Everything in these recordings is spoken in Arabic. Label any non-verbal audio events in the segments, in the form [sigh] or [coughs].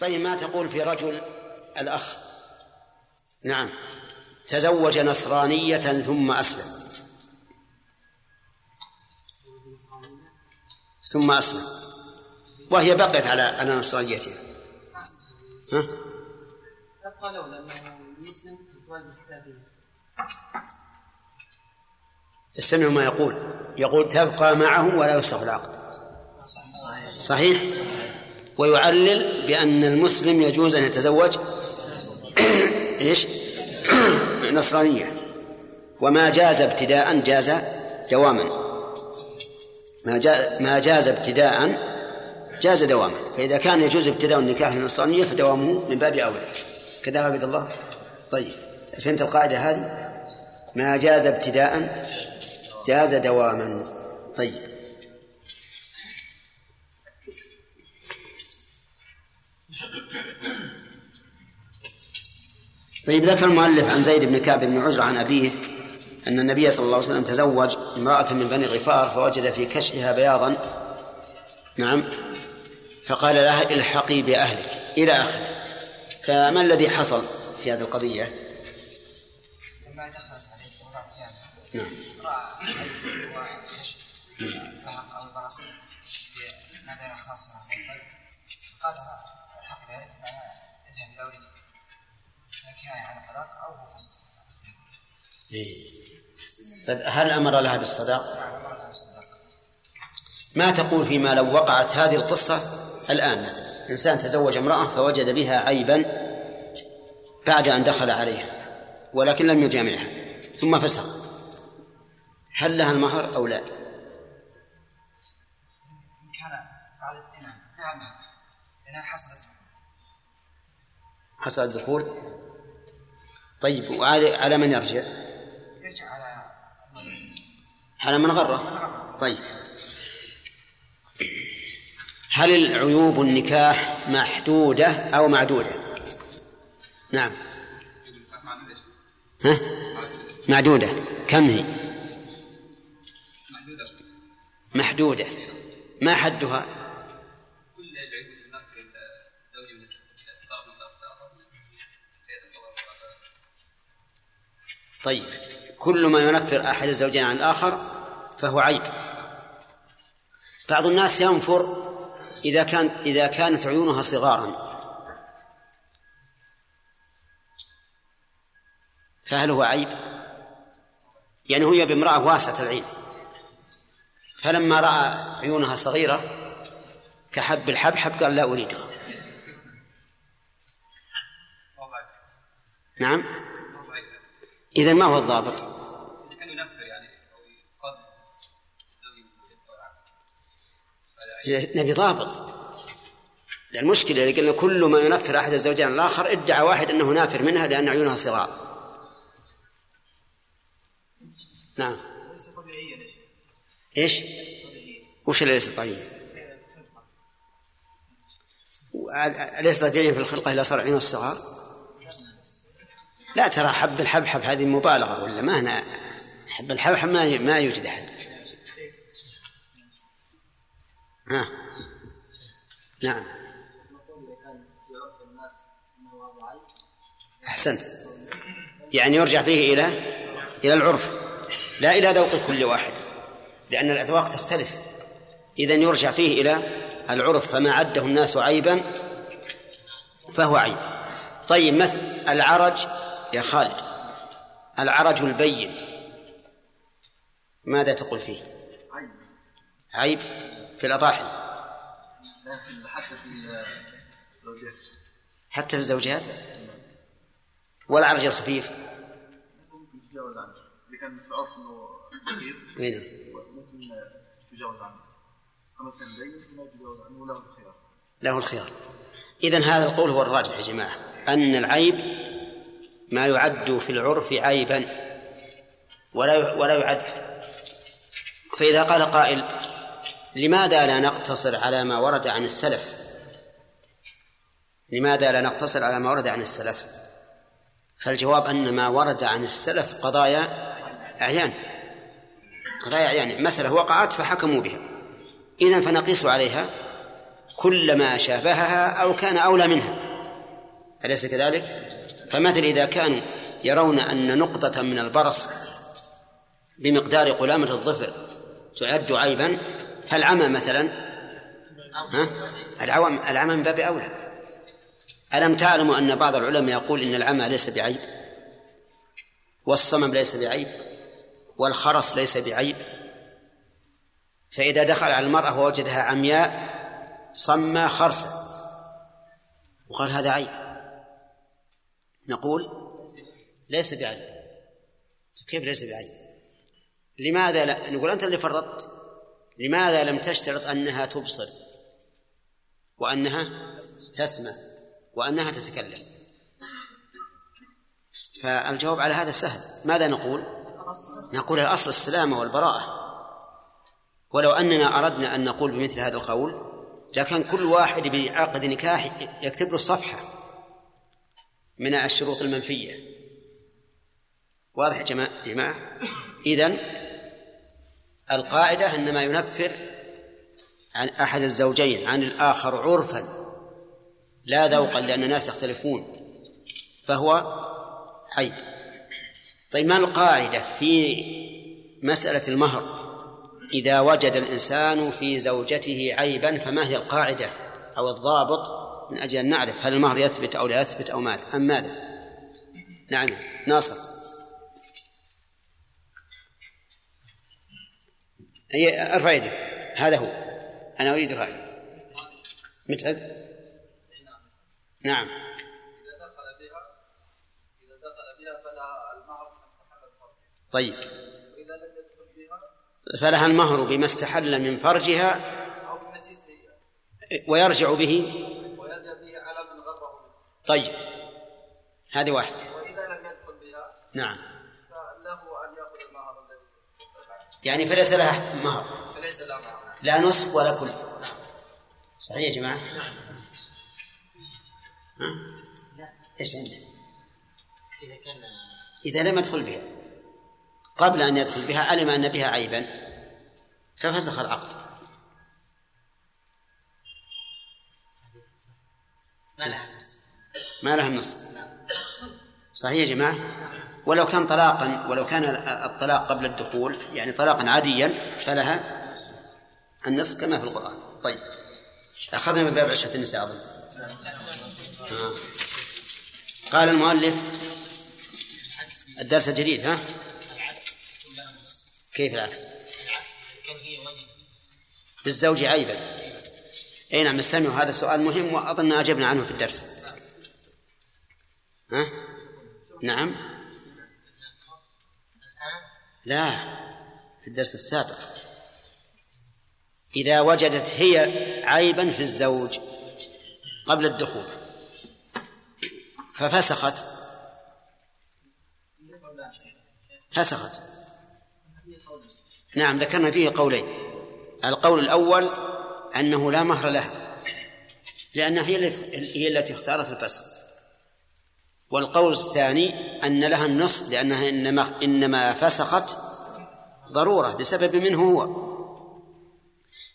طيب ما تقول في رجل الأخ؟ نعم. تزوج نصرانية ثم أسلم. ثم أسلم. وهي بقيت على على نصرانيتها. ها؟ تبقى استمعوا ما يقول. يقول تبقى معه ولا يفسخ العقد؟ صحيح. ويعلل بأن المسلم يجوز أن يتزوج [coughs] إيش؟ [coughs] نصرانية. وما جاز ابتداء جاز دواما. ما جاز ما جاز ابتداء جاز دواما. فإذا كان يجوز ابتداء النكاح النصرانية فدوامه من باب أولى. كذا عبد الله؟ طيب فهمت القاعدة هذه؟ ما جاز ابتداء جاز دواما. طيب. طيب ذكر المؤلف عن زيد بن كعب بن عجرة عن أبيه أن النبي صلى الله عليه وسلم تزوج امرأة من بني غفار فوجد في كشفها بياضا. نعم. فقال لها الحقي بأهلك إلى آخره. فما الذي حصل في هذه القضية؟ لما دخلت عليه امرأة نعم. طيب هل أمر لها بالصداق؟ ما تقول فيما لو وقعت هذه القصة الآن إنسان تزوج امرأة فوجد بها عيبا بعد أن دخل عليها ولكن لم يجامعها ثم فسخ هل لها المهر أو لا؟ حصل الدخول طيب وعلى على من يرجع؟ على من غرة طيب هل العيوب النكاح محدودة أو معدودة؟ نعم ها؟ معدودة كم هي؟ محدودة ما حدها؟ طيب كل ما ينفر أحد الزوجين عن الآخر فهو عيب. بعض الناس ينفر إذا كان إذا كانت عيونها صغارا. فهل هو عيب؟ يعني هي بامرأة واسعة العين. فلما رأى عيونها صغيرة كحب الحبحب قال لا أريدها. نعم؟ إذا ما هو الضابط؟ نبي ضابط لأن المشكلة اللي قلنا كل ما ينفر أحد الزوجين الآخر ادعى واحد أنه نافر منها لأن عيونها صغار نعم إيش؟ وش اللي ليس طبيعي؟ أليس طبيعيا في الخلقة إلا صار عيون الصغار؟ لا ترى حب الحبحب هذه مبالغة ولا ما هنا؟ حب الحبحب ما ما يوجد أحد. ها. نعم. أحسنت. يعني يرجع فيه إلى إلى العرف. لا إلى ذوق كل واحد. لأن الأذواق تختلف. إذا يرجع فيه إلى العرف فما عده الناس عيبا فهو عيب. طيب مثل العرج يا خالد العرج البين. ماذا تقول فيه؟ عيب. عيب في الأضاحي. حتى في الزوجات؟ حتى في الزوجات والعرج الخفيف؟ ممكن تتجاوز عنه إذا كان في العرف أنه كثير ممكن تتجاوز عنه أما كان بين فما يتجاوز عنه له الخيار. له الخيار إذا هذا القول هو الراجح يا جماعة أن العيب ما يعد في العرف عيبا ولا ولا يعد. فإذا قال قائل لماذا لا نقتصر على ما ورد عن السلف؟ لماذا لا نقتصر على ما ورد عن السلف؟ فالجواب أن ما ورد عن السلف قضايا أعيان قضايا أعيان. مسألة وقعت فحكموا بها. إذا فنقيس عليها كلما شابهها أو كان أولى منها. أليس كذلك؟ فمثل إذا كانوا يرون أن نقطة من البرص بمقدار قلامة الظفر تعد عيبا فالعمى مثلا ها؟ العوام العمى من باب أولى. ألم تعلموا أن بعض العلماء يقول إن العمى ليس بعيب؟ والصمم ليس بعيب؟ والخرس ليس بعيب؟ فإذا دخل على المرأة ووجدها عمياء صمى خرسا وقال هذا عيب. نقول ليس بعيب كيف ليس بعيب لماذا لا نقول أنت اللي فرطت. لماذا لم تشترط أنها تبصر؟ وأنها تسمع. وأنها تتكلم. فالجواب على هذا سهل. ماذا نقول؟ نقول الأصل السلامة والبراءة. ولو أننا أردنا أن نقول بمثل هذا القول لكان كل واحد بعقد نكاح يكتب له الصفحة. من الشروط المنفية. واضح يا جماعة؟ إذن القاعدة أن ما ينفر عن أحد الزوجين عن الآخر عرفا لا ذوقا لأن الناس يختلفون فهو عيب. طيب ما القاعدة في مسألة المهر؟ إذا وجد الإنسان في زوجته عيبا فما هي القاعدة أو الضابط من أجل أن نعرف هل المهر يثبت أو لا يثبت أو ماذا. أم ماذا؟ نعم. ناصر. أي ارفع يدك هذا هو. أنا أريد رأي متعب؟ نعم. إذا دخل بها إذا دخل بها فلها المهر طيب. فلها المهر بما استحل من فرجها ويرجع به. طيب. هذه واحدة. وإذا لم يدخل بها نعم. فله أن يأخذ المهر الذي يعني فليس لها مهر. فليس لها مهر. لا نصف ولا كل. نعم صحيح يا جماعة؟ نعم ها؟ لا إيش عندك؟ إذا كان إذا لم يدخل بها. قبل أن يدخل بها علم أن بها عيبا. ففسخ العقد؟ ما لها النصف ما لها النصف صحيح يا جماعة؟ ولو كان طلاقا ولو كان الطلاق قبل الدخول يعني طلاقا عاديا فلها النصف كما في القرآن. طيب. أخذنا من باب عشرة النساء أظن. قال المؤلف الدرس الجديد ها؟ كيف العكس؟ للزوج عيبا. أي نعم هذا سؤال مهم وأظن اجبنا عنه في الدرس. ها؟ نعم. لا في الدرس السابق. إذا وجدت هي عيبا في الزوج قبل الدخول ففسخت. فسخت. نعم ذكرنا فيه قولين. القول الأول أنه لا مهر لها لأنها هي التي اختارت الفسخ. والقول الثاني أن لها النصف لأنها إنما إنما فسخت ضرورة بسبب منه هو.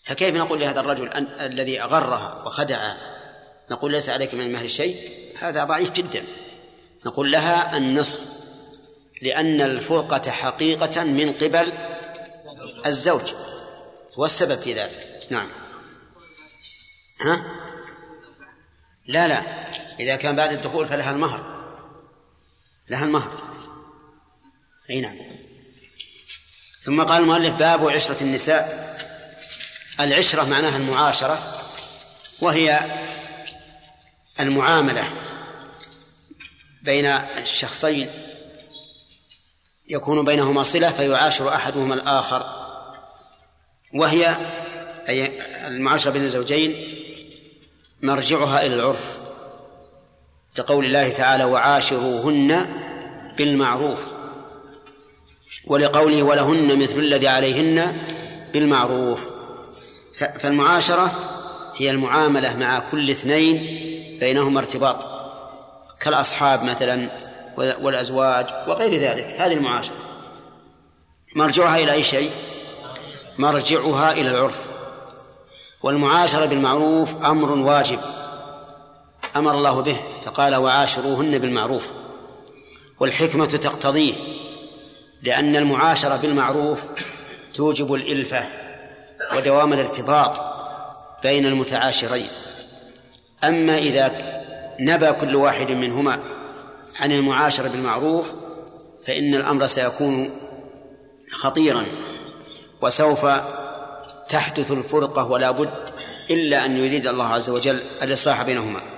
فكيف نقول لهذا الرجل الذي أغرها وخدعها نقول ليس عليك من المهر شيء؟ هذا ضعيف جدا. نقول لها النصف لأن الفرقة حقيقة من قبل الزوج هو السبب في ذلك. نعم. ها؟ لا لا. إذا كان بعد الدخول فلها المهر. لها المهر. أي نعم. ثم قال المؤلف باب عشرة النساء. العشرة معناها المعاشرة وهي المعاملة بين الشخصين. يكون بينهما صلة فيعاشر أحدهما الآخر. وهي أي المعاشرة بين الزوجين مرجعها إلى العرف. لقول الله تعالى وعاشروهن بالمعروف ولقوله ولهن مثل الذي عليهن بالمعروف. فالمعاشرة هي المعاملة مع كل اثنين بينهما ارتباط كالأصحاب مثلا والأزواج وغير ذلك. هذه المعاشرة. مرجعها إلى أي شيء؟ مرجعها إلى العرف. والمعاشرة بالمعروف أمر واجب. أمر الله به فقال وعاشروهن بالمعروف. والحكمة تقتضيه لأن المعاشرة بالمعروف توجب الإلفة ودوام الارتباط بين المتعاشرين. أما إذا نبى كل واحد منهما عن المعاشرة بالمعروف فإن الأمر سيكون خطيرا وسوف تحدث الفرقة ولا بد إلا أن يريد الله عز وجل الإصلاح بينهما.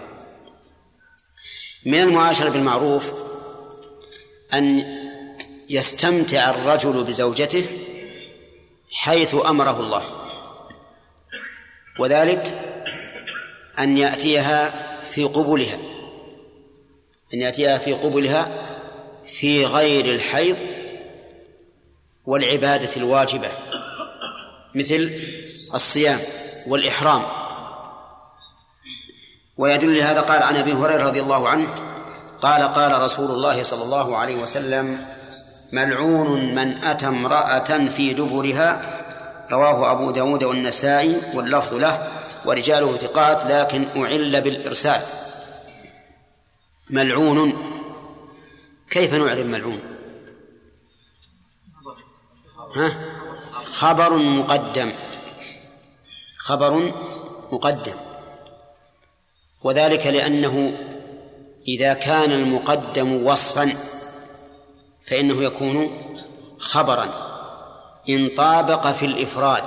من المعاشرة بالمعروف أن يستمتع الرجل بزوجته حيث أمره الله وذلك أن يأتيها في قبلها أن يأتيها في قبلها في غير الحيض والعبادة الواجبة مثل الصيام والإحرام. ويدل لهذا قال عن أبي هريرة رضي الله عنه قال قال رسول الله صلى الله عليه وسلم ملعون من أتى امرأة في دبرها. رواه أبو داود والنسائي واللفظ له ورجاله ثقات لكن أعل بالإرسال. ملعون كيف نعرف ملعون؟ ها؟ خبر مقدم. خبر مقدم. وذلك لأنه إذا كان المقدم وصفا فإنه يكون خبرا إن طابق في الإفراد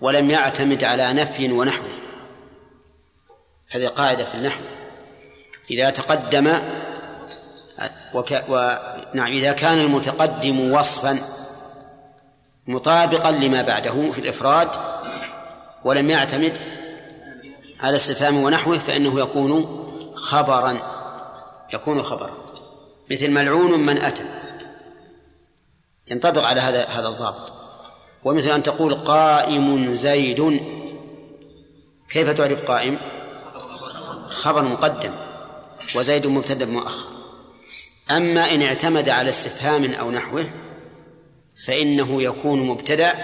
ولم يعتمد على نفي ونحوه. هذه قاعدة في النحو. إذا تقدم وك و... نعم إذا كان المتقدم وصفا مطابقا لما بعده في الإفراد ولم يعتمد على استفهام ونحوه فإنه يكون خبرا يكون خبرا. مثل ملعون من أتى. ينطبق على هذا هذا الضابط. ومثل أن تقول قائم زيد. كيف تعرف قائم؟ خبر مقدم. وزيد مبتدأ مؤخر أما إن اعتمد على استفهام أو نحوه فإنه يكون مبتدأ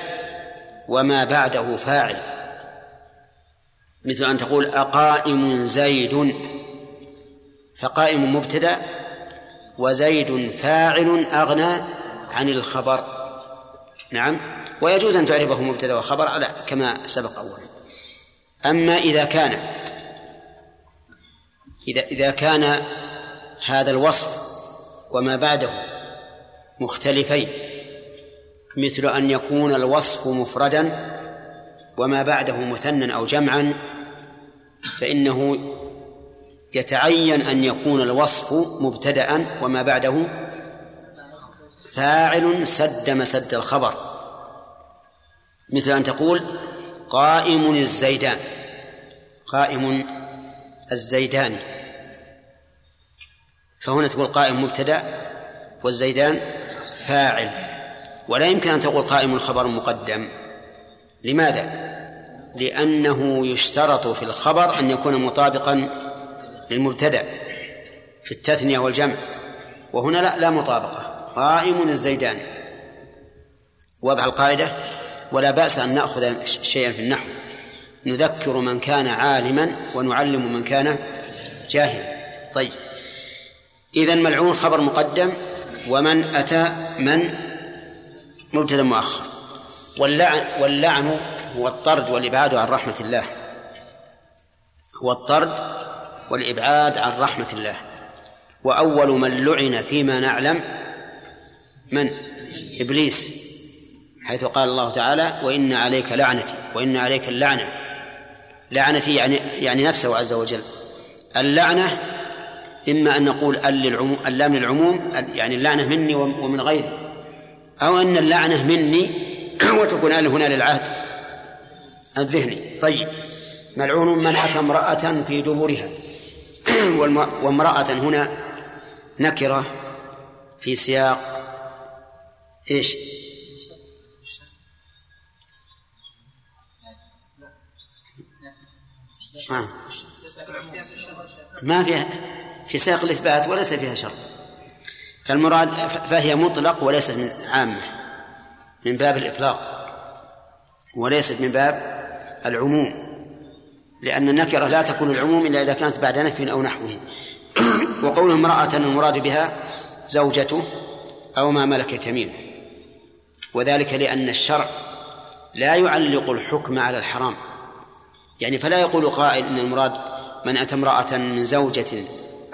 وما بعده فاعل. مثل أن تقول أقائم زيد. فقائم مبتدأ وزيد فاعل أغنى عن الخبر. نعم. ويجوز أن تعرفه مبتدأ وخبر على كما سبق أولا. أما إذا كان إذا إذا كان هذا الوصف وما بعده مختلفين مثل أن يكون الوصف مفردا وما بعده مثنى أو جمعا فإنه يتعين أن يكون الوصف مبتدأ وما بعده فاعل سد مسد الخبر. مثل أن تقول قائم الزيدان قائم الزيداني فهنا تقول قائم مبتدأ والزيدان فاعل ولا يمكن أن تقول قائم خبر مقدم. لماذا؟ لأنه يشترط في الخبر أن يكون مطابقا للمبتدأ في التثنية والجمع. وهنا لا لا مطابقة. قائم الزيدان. وضع القاعدة؟ ولا بأس أن نأخذ شيئا في النحو. نذكر من كان عالما ونعلم من كان جاهلا. طيب. إذا ملعون خبر مقدم. ومن أتى من؟ مبتدأ مؤخر. واللعن واللعن هو الطرد والإبعاد عن رحمة الله. هو الطرد والإبعاد عن رحمة الله. وأول من لعن فيما نعلم من؟ إبليس. حيث قال الله تعالى وإن عليك لعنتي وإن عليك اللعنة. لعنتي يعني يعني نفسه عز وجل. اللعنة إما أن نقول للعموم اللام للعموم يعني اللعنة مني ومن غيري. أو أن اللعنة مني [clears throat] وتكون أل هنا للعهد. الذهني. طيب. ملعون من أتى امرأة في دبرها. [clears throat] وامرأة هنا نكرة في سياق إيش؟ آه. ما فيها في سياق الإثبات وليس فيها شر فالمراد فهي مطلق وليست من عامة من باب الإطلاق. وليست من باب العموم لأن النكرة لا تكون العموم إلا إذا كانت بعد نفي أو نحوه. [coughs] وقوله امرأة المراد بها زوجته أو ما ملكت يمينه. وذلك لأن الشرع لا يعلق الحكم على الحرام. يعني فلا يقول قائل إن المراد من أتى امرأة من زوجة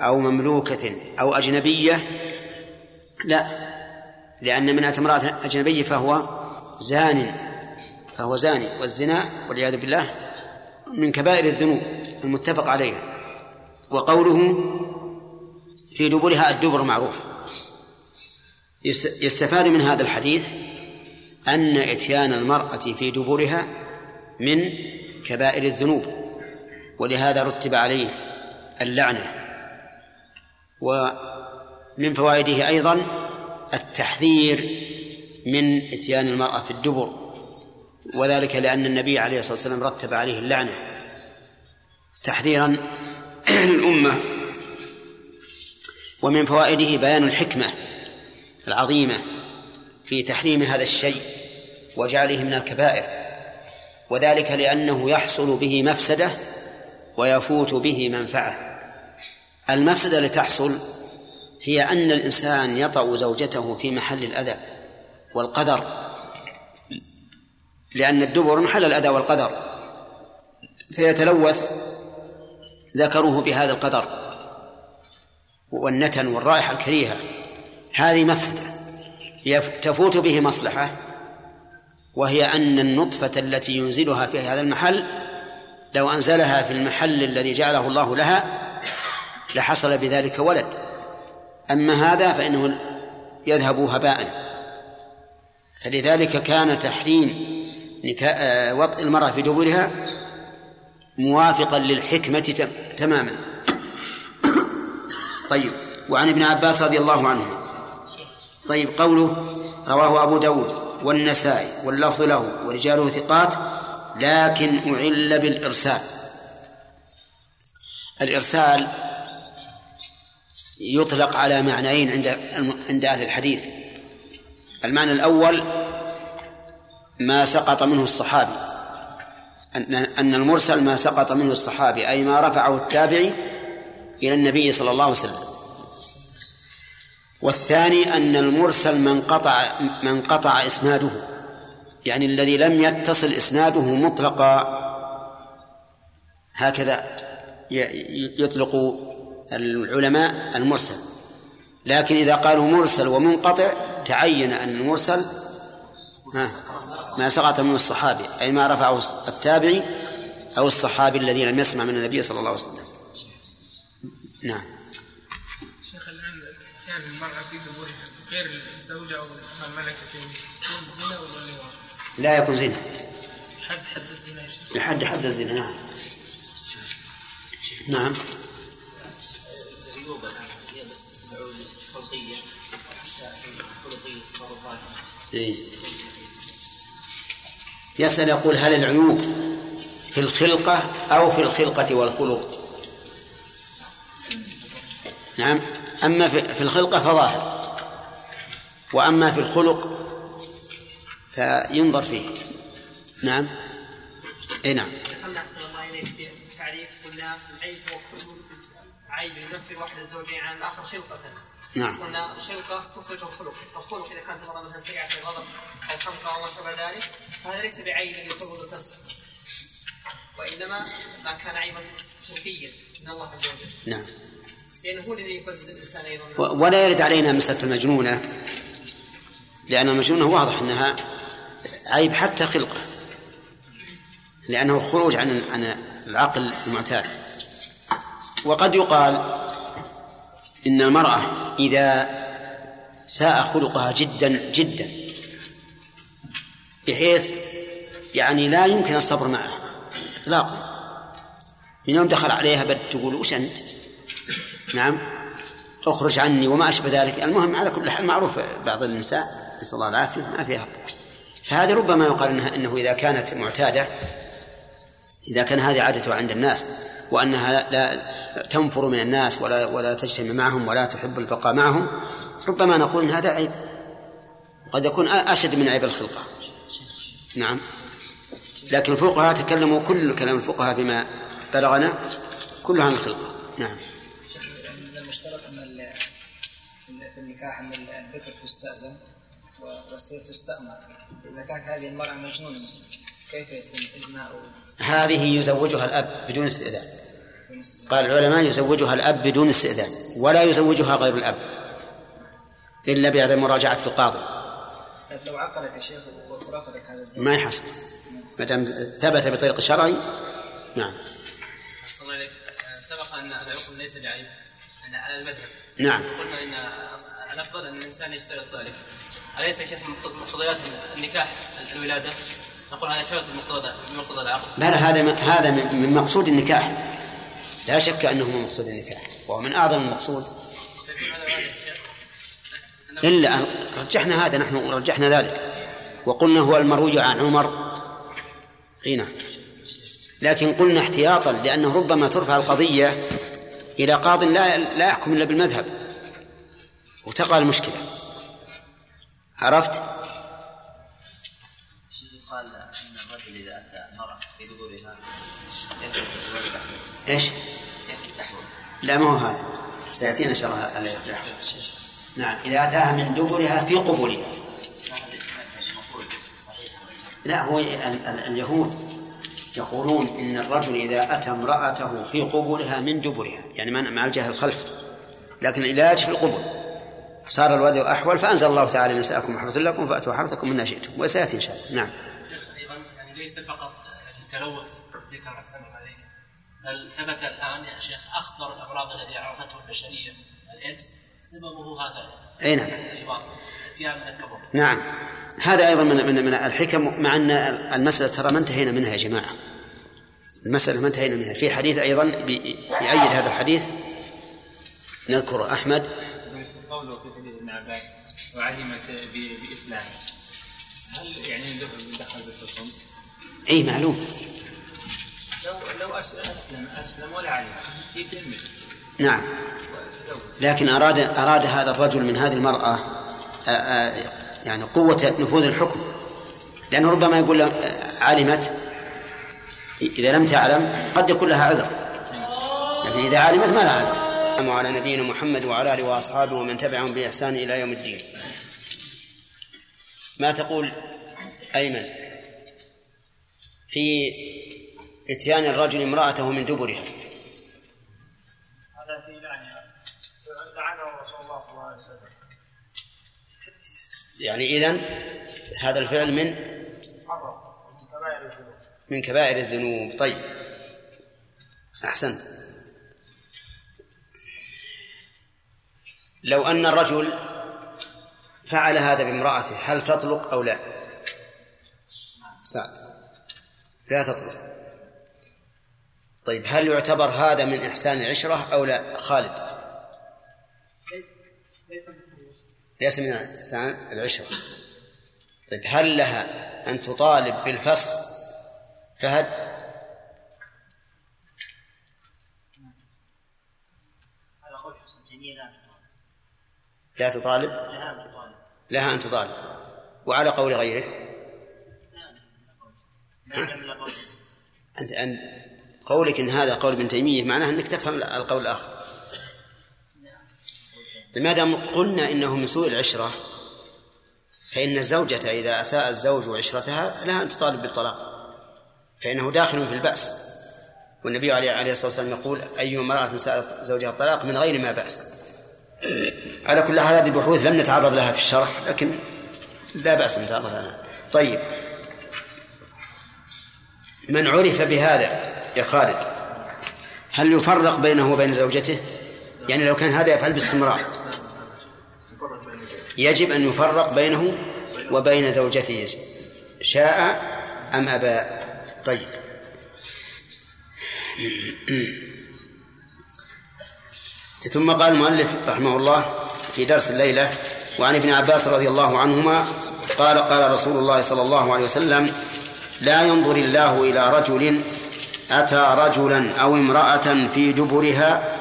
أو مملوكة أو أجنبية. لا لأن من أتى امرأة أجنبية فهو زان. فهو زاني والزنا والعياذ بالله من كبائر الذنوب المتفق عليها وقوله في دبرها الدبر معروف. يستفاد من هذا الحديث أن إتيان المرأة في دبرها من كبائر الذنوب ولهذا رتب عليه اللعنة. ومن فوائده أيضا التحذير من إتيان المرأة في الدبر. وذلك لأن النبي عليه الصلاة والسلام رتب عليه اللعنة. تحذيرا [clears throat] للأمة. ومن فوائده بيان الحكمة العظيمة في تحريم هذا الشيء وجعله من الكبائر. وذلك لأنه يحصل به مفسدة ويفوت به منفعة. المفسدة التي تحصل هي أن الإنسان يطأ زوجته في محل الأذى والقدر. لأن الدبر محل الأذى والقدر. فيتلوث ذكره بهذا القدر والنتن والرائحة الكريهة. هذه مفسدة. تفوت به مصلحة وهي أن النطفة التي ينزلها في هذا المحل لو أنزلها في المحل الذي جعله الله لها لحصل بذلك ولد. أما هذا فإنه يذهب هباء. فلذلك كان تحريم وطئ المرأة في دبرها موافقا للحكمة تماما. طيب وعن ابن عباس رضي الله عنه طيب قوله رواه أبو داود والنسائي واللفظ له ورجاله ثقات لكن أعل بالإرسال. الإرسال يطلق على معنيين عند عند أهل الحديث. المعنى الأول ما سقط منه الصحابي. أن المرسل ما سقط منه الصحابي أي ما رفعه التابعي إلى النبي صلى الله عليه وسلم. والثاني أن المرسل من قطع من قطع إسناده يعني الذي لم يتصل إسناده مطلقا هكذا يطلق العلماء المرسل. لكن إذا قالوا مرسل ومنقطع تعين أن المرسل ما سقط منه الصحابي أي ما رفعه التابعي أو الصحابي الذي لم يسمع من النبي صلى الله عليه وسلم. نعم. شيخ الآن كان المرأة في دبرها غير الزوجة أو الملكة يكون زنا ولا؟ لا يكون زنا. حد حد الزنا يا شيخ. لحد حد الزنا نعم. نعم. إيه؟ يسأل يقول هل العيوب في الخلقة أو في الخلقة والخلق؟ نعم. أما في الخلقة فظاهر وأما في الخلق فينظر فيه. نعم. إي نعم. قلنا العيب عيب ينفر واحد الزوجين عن الآخر شلقة نعم. قلنا شلقة تخرج الخلق، الخلق إذا كانت المرأة مثلا سريعة الغضب أو خمقة أو ما شابه ذلك فهذا ليس بعيب يسبب الكسر وإنما ما كان عيبا خلقيا من الله عز وجل. نعم. لأنه هو الذي يفسد الإنسان أيضا. ولا يرد علينا مسألة المجنونة لأن المجنونة واضح أنها عيب حتى خلقه لأنه خروج عن عن العقل المعتاد. وقد يقال إن المرأة إذا ساء خلقها جدا جدا بحيث يعني لا يمكن الصبر معها إطلاقا. من يوم دخل عليها بد تقول وش أنت؟ نعم. أخرج عني وما أشبه ذلك. المهم على كل حال معروف بعض النساء نسأل الله العافية ما فيها فهذه ربما يقال إنها إنه إذا كانت معتادة إذا كان هذه عادتها عند الناس وأنها لا تنفر من الناس ولا ولا تجتمع معهم ولا تحب البقاء معهم ربما نقول إن هذا عيب. قد يكون أشد من عيب الخلقة. نعم. لكن الفقهاء تكلموا كل كلام الفقهاء فيما بلغنا كله عن الخلقة. نعم. من المشترك ان في النكاح ان البكر تستأذن والسيف تستأمر إذا كانت هذه المرأة مجنونة. مثلا كيف يكون إذنها هذه يزوجها الأب بدون استئذان. قال العلماء يزوجها الأب بدون استئذان ولا يزوجها غير الأب إلا بعد مراجعة القاضي. لو عقلت يا شيخ هذا الزواج ما يحصل. ما دام ثبت بطريق شرعي نعم. سبق أن العقل ليس بعيب على المذهب نعم. قلنا إن الافضل أن الإنسان يشترط ذلك. أليس يا شيخ من مقتضيات النكاح الولادة؟ نقول هذا شرط من مقتضى العقد لا لا هذا هذا من مقصود النكاح. لا شك أنه من مقصود النكاح وهو من أعظم المقصود. إلا أن رجحنا هذا نحن رجحنا ذلك. وقلنا هو المروي عن عمر. هنا لكن قلنا احتياطا لأنه ربما ترفع القضية إلى قاض لا لا يحكم إلا بالمذهب. وتقع المشكلة. عرفت؟ قال إن الرجل إذا أتى المراه في دبرها إيش؟ لا ما هو هذا. سيأتينا إن شاء الله الذي نعم إذا أتاها من دبرها في قبولها. لا هو اليهود يقولون إن الرجل إذا أتى امرأته في قبولها من دبرها يعني مع الجهه الخلف لكن العلاج في القبول. صار الوضع أحول فأنزل الله تعالى نساءكم حرث لكم فأتوا حرثكم من شئتم وسيأتي إن شاء الله. نعم. أيضا يعني ليس فقط التلوث ذكر بل ثبت الآن يا شيخ أخطر الأمراض التي عرفته البشرية الإكس سببه هذا. أي نعم. اتيان من الكبر. نعم. هذا أيضا من من من الحكم مع أن المسألة ترى ما انتهينا منها يا جماعة. المسألة ما انتهينا منها. في حديث أيضا يؤيد هذا الحديث. نذكر أحمد. قوله في حديث ابن عباس وعلمت باسلامه هل يعني له دخل بالحكم؟ أي معلوم. لو لو أسلم أسلم ولا علم يكمل نعم. لكن أراد أراد هذا الرجل من هذه المرأة آآ آآ يعني قوة نفوذ الحكم. لأنه ربما يقول علمت. إذا لم تعلم قد يكون لها عذر. لكن إذا علمت ما لها عذر. على نبينا محمد وعلى آله وأصحابه ومن تبعهم بإحسان إلى يوم الدين. ما تقول أيمن؟ في إتيان الرجل امرأته من دبرها. هذا في لعنها لعنه رسول الله صلى الله عليه وسلم. يعني اذا هذا الفعل من من كبائر الذنوب. طيب. احسنت لو أن الرجل فعل هذا بامرأته هل تطلق أو لا؟ سعد لا تطلق. طيب هل يعتبر هذا من إحسان العشرة أو لا خالد ليس من إحسان العشرة طيب هل لها أن تطالب بالفصل فهد لا تطالب لها أن تطالب وعلى قول غيره أنت أن قولك إن هذا قول ابن تيمية معناه أنك تفهم القول الآخر. ما دام قلنا إنه من سوء العشرة فإن الزوجة إذا أساء الزوج عشرتها لها أن تطالب بالطلاق فإنه داخل في البأس. والنبي عليه الصلاة والسلام يقول أي امرأة سألت زوجها الطلاق من غير ما بأس. على كل حال هذه البحوث لم نتعرض لها في الشرح لكن لا بأس نتعرض لها طيب. من عرف بهذا يا خالد هل يفرق بينه وبين زوجته؟ يعني لو كان هذا يفعل باستمرار. يجب أن يفرق بينه وبين زوجته شاء أم أبى؟ طيب. ثم قال المؤلف رحمه الله في درس الليلة وعن ابن عباس رضي الله عنهما قال قال رسول الله صلى الله عليه وسلم لا ينظر الله إلى رجل أتى رجلا أو امرأة في دبرها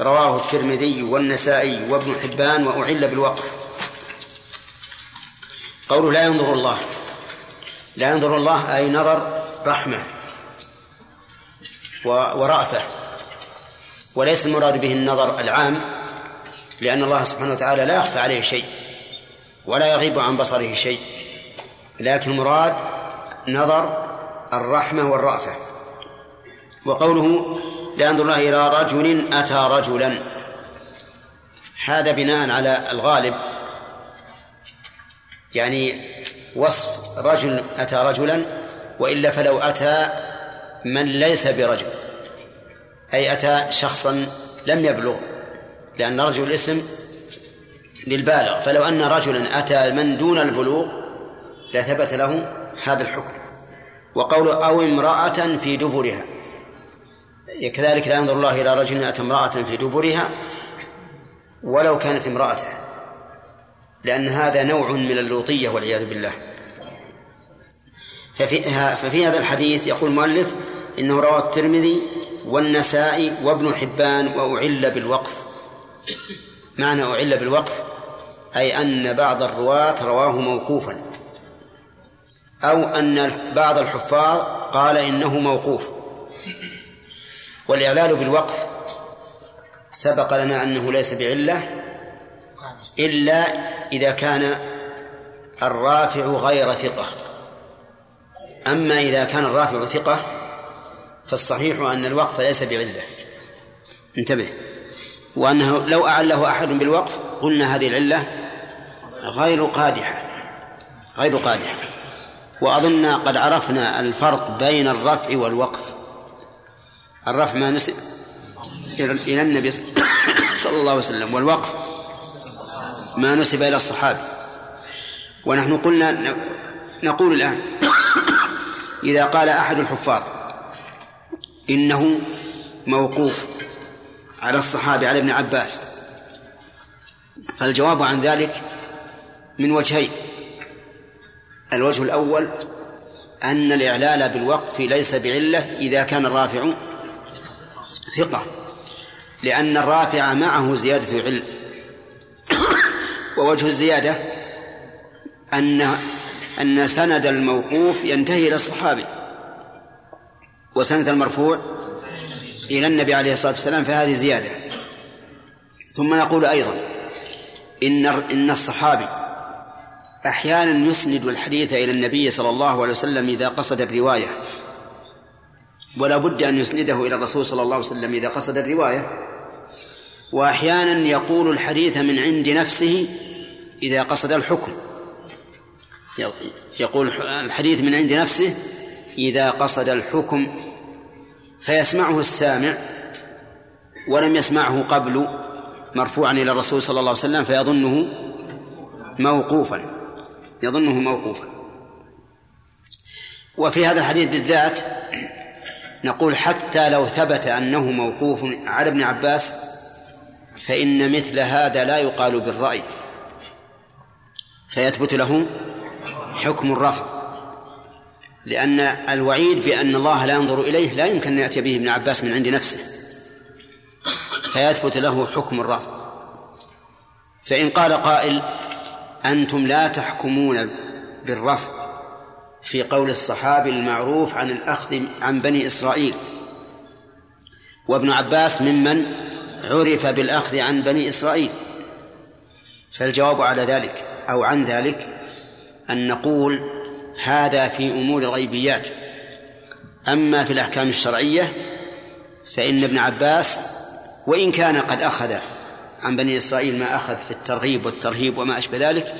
رواه الترمذي والنسائي وابن حبان وأعل بالوقف. قوله لا ينظر الله لا ينظر الله أي نظر رحمة ورأفة وليس المراد به النظر العام لأن الله سبحانه وتعالى لا يخفى عليه شيء ولا يغيب عن بصره شيء لكن المراد نظر الرحمة والرأفة. وقوله لأنظر الله إلى رجل أتى رجلا. هذا بناء على الغالب. يعني وصف رجل أتى رجلا وإلا فلو أتى من ليس برجل. أي أتى شخصا لم يبلغ لأن رجل اسم للبالغ. فلو أن رجلا أتى من دون البلوغ لثبت له هذا الحكم. وقول أو امرأة في دبرها. كذلك لا ينظر الله إلى رجل أتى امرأة في دبرها ولو كانت امرأته لأن هذا نوع من اللوطية والعياذ بالله. ففي, ففي هذا الحديث يقول المؤلف إنه روى الترمذي والنسائي وابن حبان وأعل بالوقف. معنى أعل بالوقف أي أن بعض الرواة رواه موقوفا. أو أن بعض الحفاظ قال إنه موقوف. والإعلال بالوقف سبق لنا أنه ليس بعلة إلا إذا كان الرافع غير ثقة. أما إذا كان الرافع ثقة فالصحيح أن الوقف ليس بعلة. انتبه. وأنه لو أعله أحد بالوقف قلنا هذه العلة غير قادحة غير قادحة. وأظن قد عرفنا الفرق بين الرفع والوقف. الرفع ما نسب إلى النبي صلى الله عليه وسلم. والوقف ما نسب إلى الصحابي ونحن قلنا نقول الآن إذا قال أحد الحفاظ إنه موقوف على الصحابي على ابن عباس فالجواب عن ذلك من وجهين. الوجه الأول أن الإعلال بالوقف ليس بعلة إذا كان الرافع ثقة لأن الرافع معه زيادة علم ووجه الزيادة أن أن سند الموقوف ينتهي إلى الصحابي. وسند المرفوع إلى النبي عليه الصلاة والسلام فهذه زيادة. ثم نقول أيضا إن إن الصحابي أحيانا يسند الحديث إلى النبي صلى الله عليه وسلم إذا قصد الرواية ولا بد أن يسنده إلى الرسول صلى الله عليه وسلم إذا قصد الرواية. وأحيانا يقول الحديث من عند نفسه إذا قصد الحكم. يقول الحديث من عند نفسه إذا قصد الحكم فيسمعه السامع ولم يسمعه قبل مرفوعا إلى الرسول صلى الله عليه وسلم فيظنه موقوفا يظنه موقوفا. وفي هذا الحديث بالذات نقول حتى لو ثبت أنه موقوف على ابن عباس فإن مثل هذا لا يقال بالرأي. فيثبت له حكم الرفع لأن الوعيد بأن الله لا ينظر إليه لا يمكن أن يأتي به ابن عباس من عند نفسه. فيثبت له حكم الرفع فإن قال قائل أنتم لا تحكمون بالرفع في قول الصحابي المعروف عن الأخذ عن بني إسرائيل. وابن عباس ممن عرف بالأخذ عن بني إسرائيل. فالجواب على ذلك أو عن ذلك أن نقول هذا في أمور الغيبيات. أما في الأحكام الشرعية فإن ابن عباس وإن كان قد أخذ عن بني إسرائيل ما أخذ في الترغيب والترهيب وما أشبه ذلك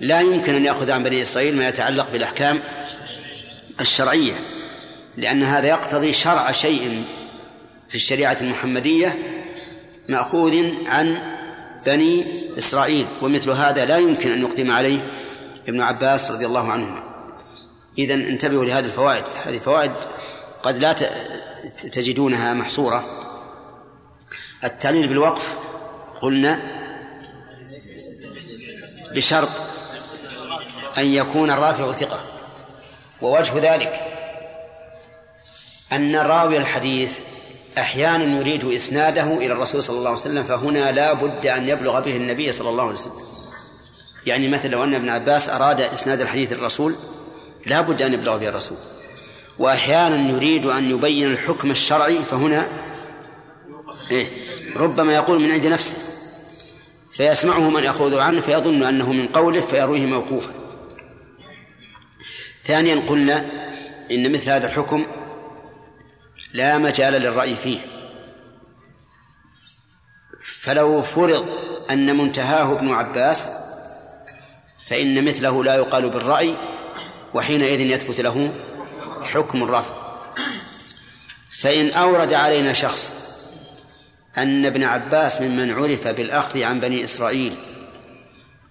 لا يمكن أن يأخذ عن بني إسرائيل ما يتعلق بالأحكام الشرعية لأن هذا يقتضي شرع شيء في الشريعة المحمدية مأخوذ عن بني إسرائيل ومثل هذا لا يمكن أن يقدم عليه ابن عباس رضي الله عنهما. إذا انتبهوا لهذه الفوائد. هذه فوائد قد لا تجدونها محصورة. التعليل بالوقف قلنا بشرط أن يكون الرافع ثقة. ووجه ذلك أن راوي الحديث أحيانا يريد إسناده إلى الرسول صلى الله عليه وسلم فهنا لا بد أن يبلغ به النبي صلى الله عليه وسلم. يعني مثلا لو أن ابن عباس أراد إسناد الحديث للرسول لا بد أن يبلغ به الرسول. وأحيانا يريد أن يبين الحكم الشرعي فهنا إيه ربما يقول من عند نفسه فيسمعه من يأخذ عنه فيظن أنه من قوله فيرويه موقوفا. ثانيا قلنا إن مثل هذا الحكم لا مجال للرأي فيه. فلو فرض أن منتهاه ابن عباس فإن مثله لا يقال بالرأي وحينئذ يثبت له حكم الرفع فإن أورد علينا شخص أن ابن عباس ممن عرف بالأخذ عن بني إسرائيل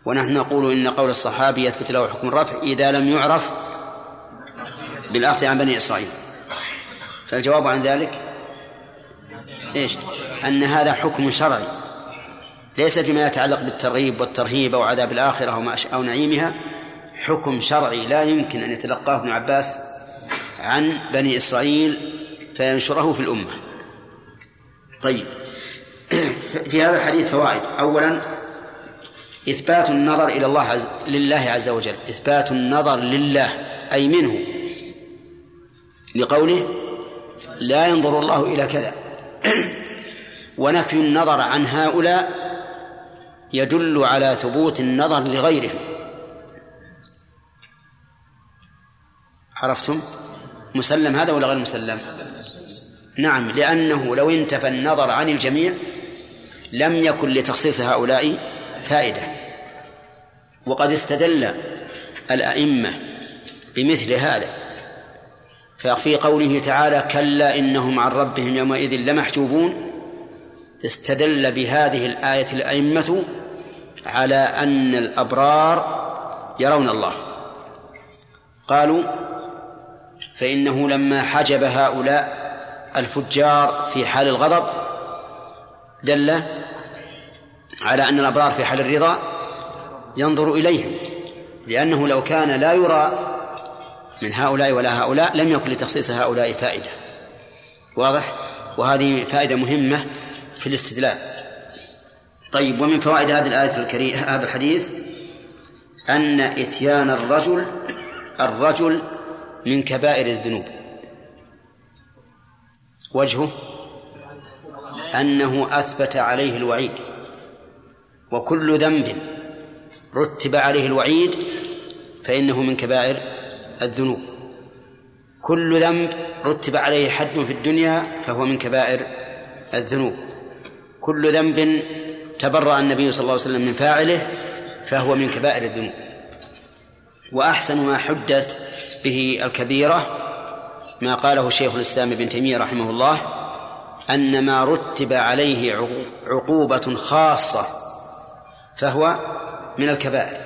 ونحن نقول إن قول الصحابي يثبت له حكم الرفع إذا لم يعرف بالأخذ عن بني إسرائيل. فالجواب عن ذلك إيش؟ أن هذا حكم شرعي. ليس فيما يتعلق بالترغيب والترهيب أو عذاب الآخرة أو نعيمها. حكم شرعي. لا يمكن أن يتلقاه ابن عباس عن بني إسرائيل فينشره في الأمة. طيب. [clears throat] في هذا الحديث فوائد. أولا إثبات النظر إلى الله عز لله عز وجل. إثبات النظر لله أي منه. لقوله لا ينظر الله إلى كذا. ونفي النظر عن هؤلاء يدل على ثبوت النظر لغيرهم. عرفتم؟ مسلم هذا ولا غير مسلم؟ نعم لأنه لو انتفى النظر عن الجميع لم يكن لتخصيص هؤلاء فائدة. وقد استدل الأئمة بمثل هذا. ففي قوله تعالى كلا إنهم عن ربهم يومئذ لمحجوبون استدل بهذه الآية الأئمة على أن الأبرار يرون الله. قالوا فإنه لما حجب هؤلاء الفجار في حال الغضب دل على أن الأبرار في حال الرضا ينظر إليهم لأنه لو كان لا يرى من هؤلاء ولا هؤلاء لم يكن لتخصيص هؤلاء فائدة. واضح؟ وهذه فائدة مهمة في الاستدلال. طيب ومن فوائد هذه الآية الكريمة هذا الحديث؟ أن إتيان الرجل الرجل من كبائر الذنوب. وجهه؟ أنه أثبت عليه الوعيد. وكل ذنب رتب عليه الوعيد فإنه من كبائر الذنوب. كل ذنب رتب عليه حد في الدنيا فهو من كبائر الذنوب. كل ذنب تبرأ النبي صلى الله عليه وسلم من فاعله فهو من كبائر الذنوب. وأحسن ما حدت به الكبيرة ما قاله شيخ الإسلام ابن تيمية رحمه الله أن ما رتب عليه عقوبة خاصة فهو من الكبائر.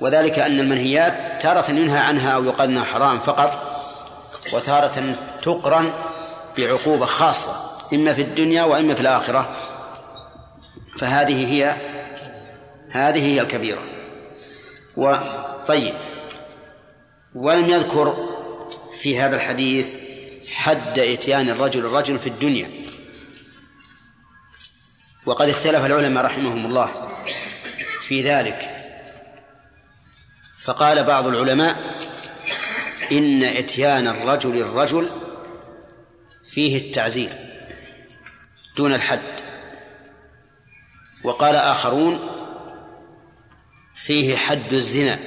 وذلك أن المنهيات تارة ينهى عنها أو يقال أنها حرام فقط وتارة تقرن بعقوبة خاصة إما في الدنيا وإما في الآخرة. فهذه هي هذه هي الكبيرة. وطيب ولم يذكر في هذا الحديث حد إتيان الرجل الرجل في الدنيا. وقد اختلف العلماء رحمهم الله في ذلك. فقال بعض العلماء إن إتيان الرجل الرجل فيه التعزير دون الحد وقال آخرون فيه حد الزنا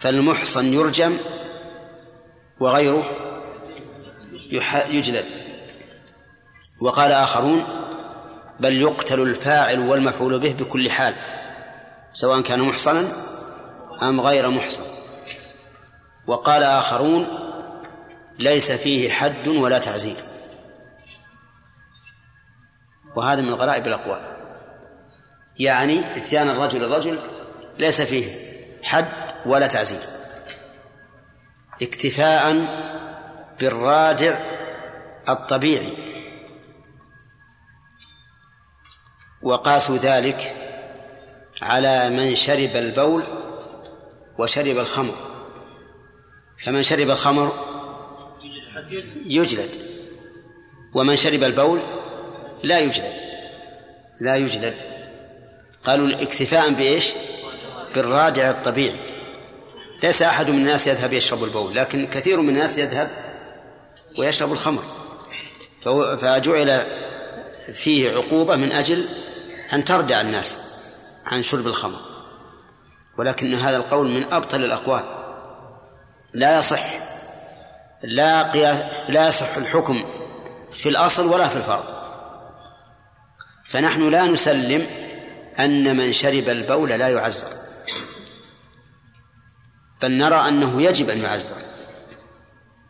فالمحصن يرجم وغيره يجلد وقال آخرون بل يقتل الفاعل والمفعول به بكل حال سواء كان محصنا أم غير محصن. وقال آخرون ليس فيه حد ولا تعزير وهذا من غرائب الأقوال. يعني إتيان الرجل الرجل ليس فيه حد ولا تعزير اكتفاء بالرادع الطبيعي. وقاسوا ذلك على من شرب البول وشرب الخمر. فمن شرب الخمر يجلد. ومن شرب البول لا يجلد. لا يجلد. قالوا اكتفاء بإيش؟ بالرادع الطبيعي. ليس أحد من الناس يذهب يشرب البول لكن كثير من الناس يذهب ويشرب الخمر. فجعل فيه عقوبة من أجل أن تردع الناس عن شرب الخمر. ولكن هذا القول من أبطل الأقوال. لا يصح لا قياس لا يصح الحكم في الأصل ولا في الفرض. فنحن لا نسلم أن من شرب البول لا يعزر. بل نرى أنه يجب أن يعزر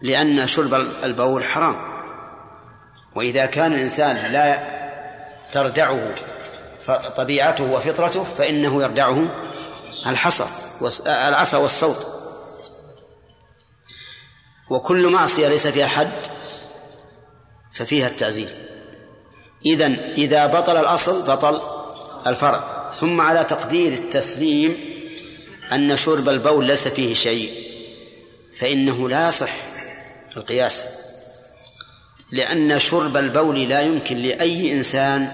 لأن شرب البول حرام. وإذا كان الإنسان لا تردعه طبيعته وفطرته فإنه يردعه الحصى العصا والصوت. وكل معصية ليس فيها حد ففيها التعزير. إذا إذا بطل الأصل بطل الفرع. ثم على تقدير التسليم أن شرب البول ليس فيه شيء فإنه لا يصح القياس. لأن شرب البول لا يمكن لأي إنسان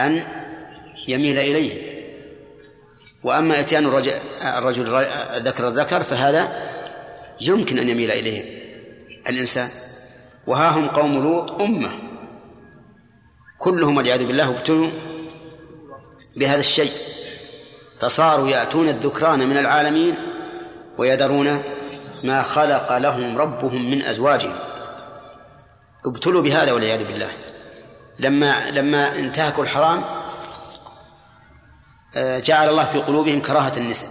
أن يميل إليه. وأما إتيان الرجل, الرجل ذكر الذكر فهذا يمكن أن يميل إليه الإنسان. وها هم قوم لوط؟ أمة. كلهم والعياذ بالله ابتلوا بهذا الشيء. فصاروا يأتون الذكران من العالمين ويذرون ما خلق لهم ربهم من أزواجهم. ابتلوا بهذا والعياذ بالله. لما لما انتهكوا الحرام جعل الله في قلوبهم كراهة النساء.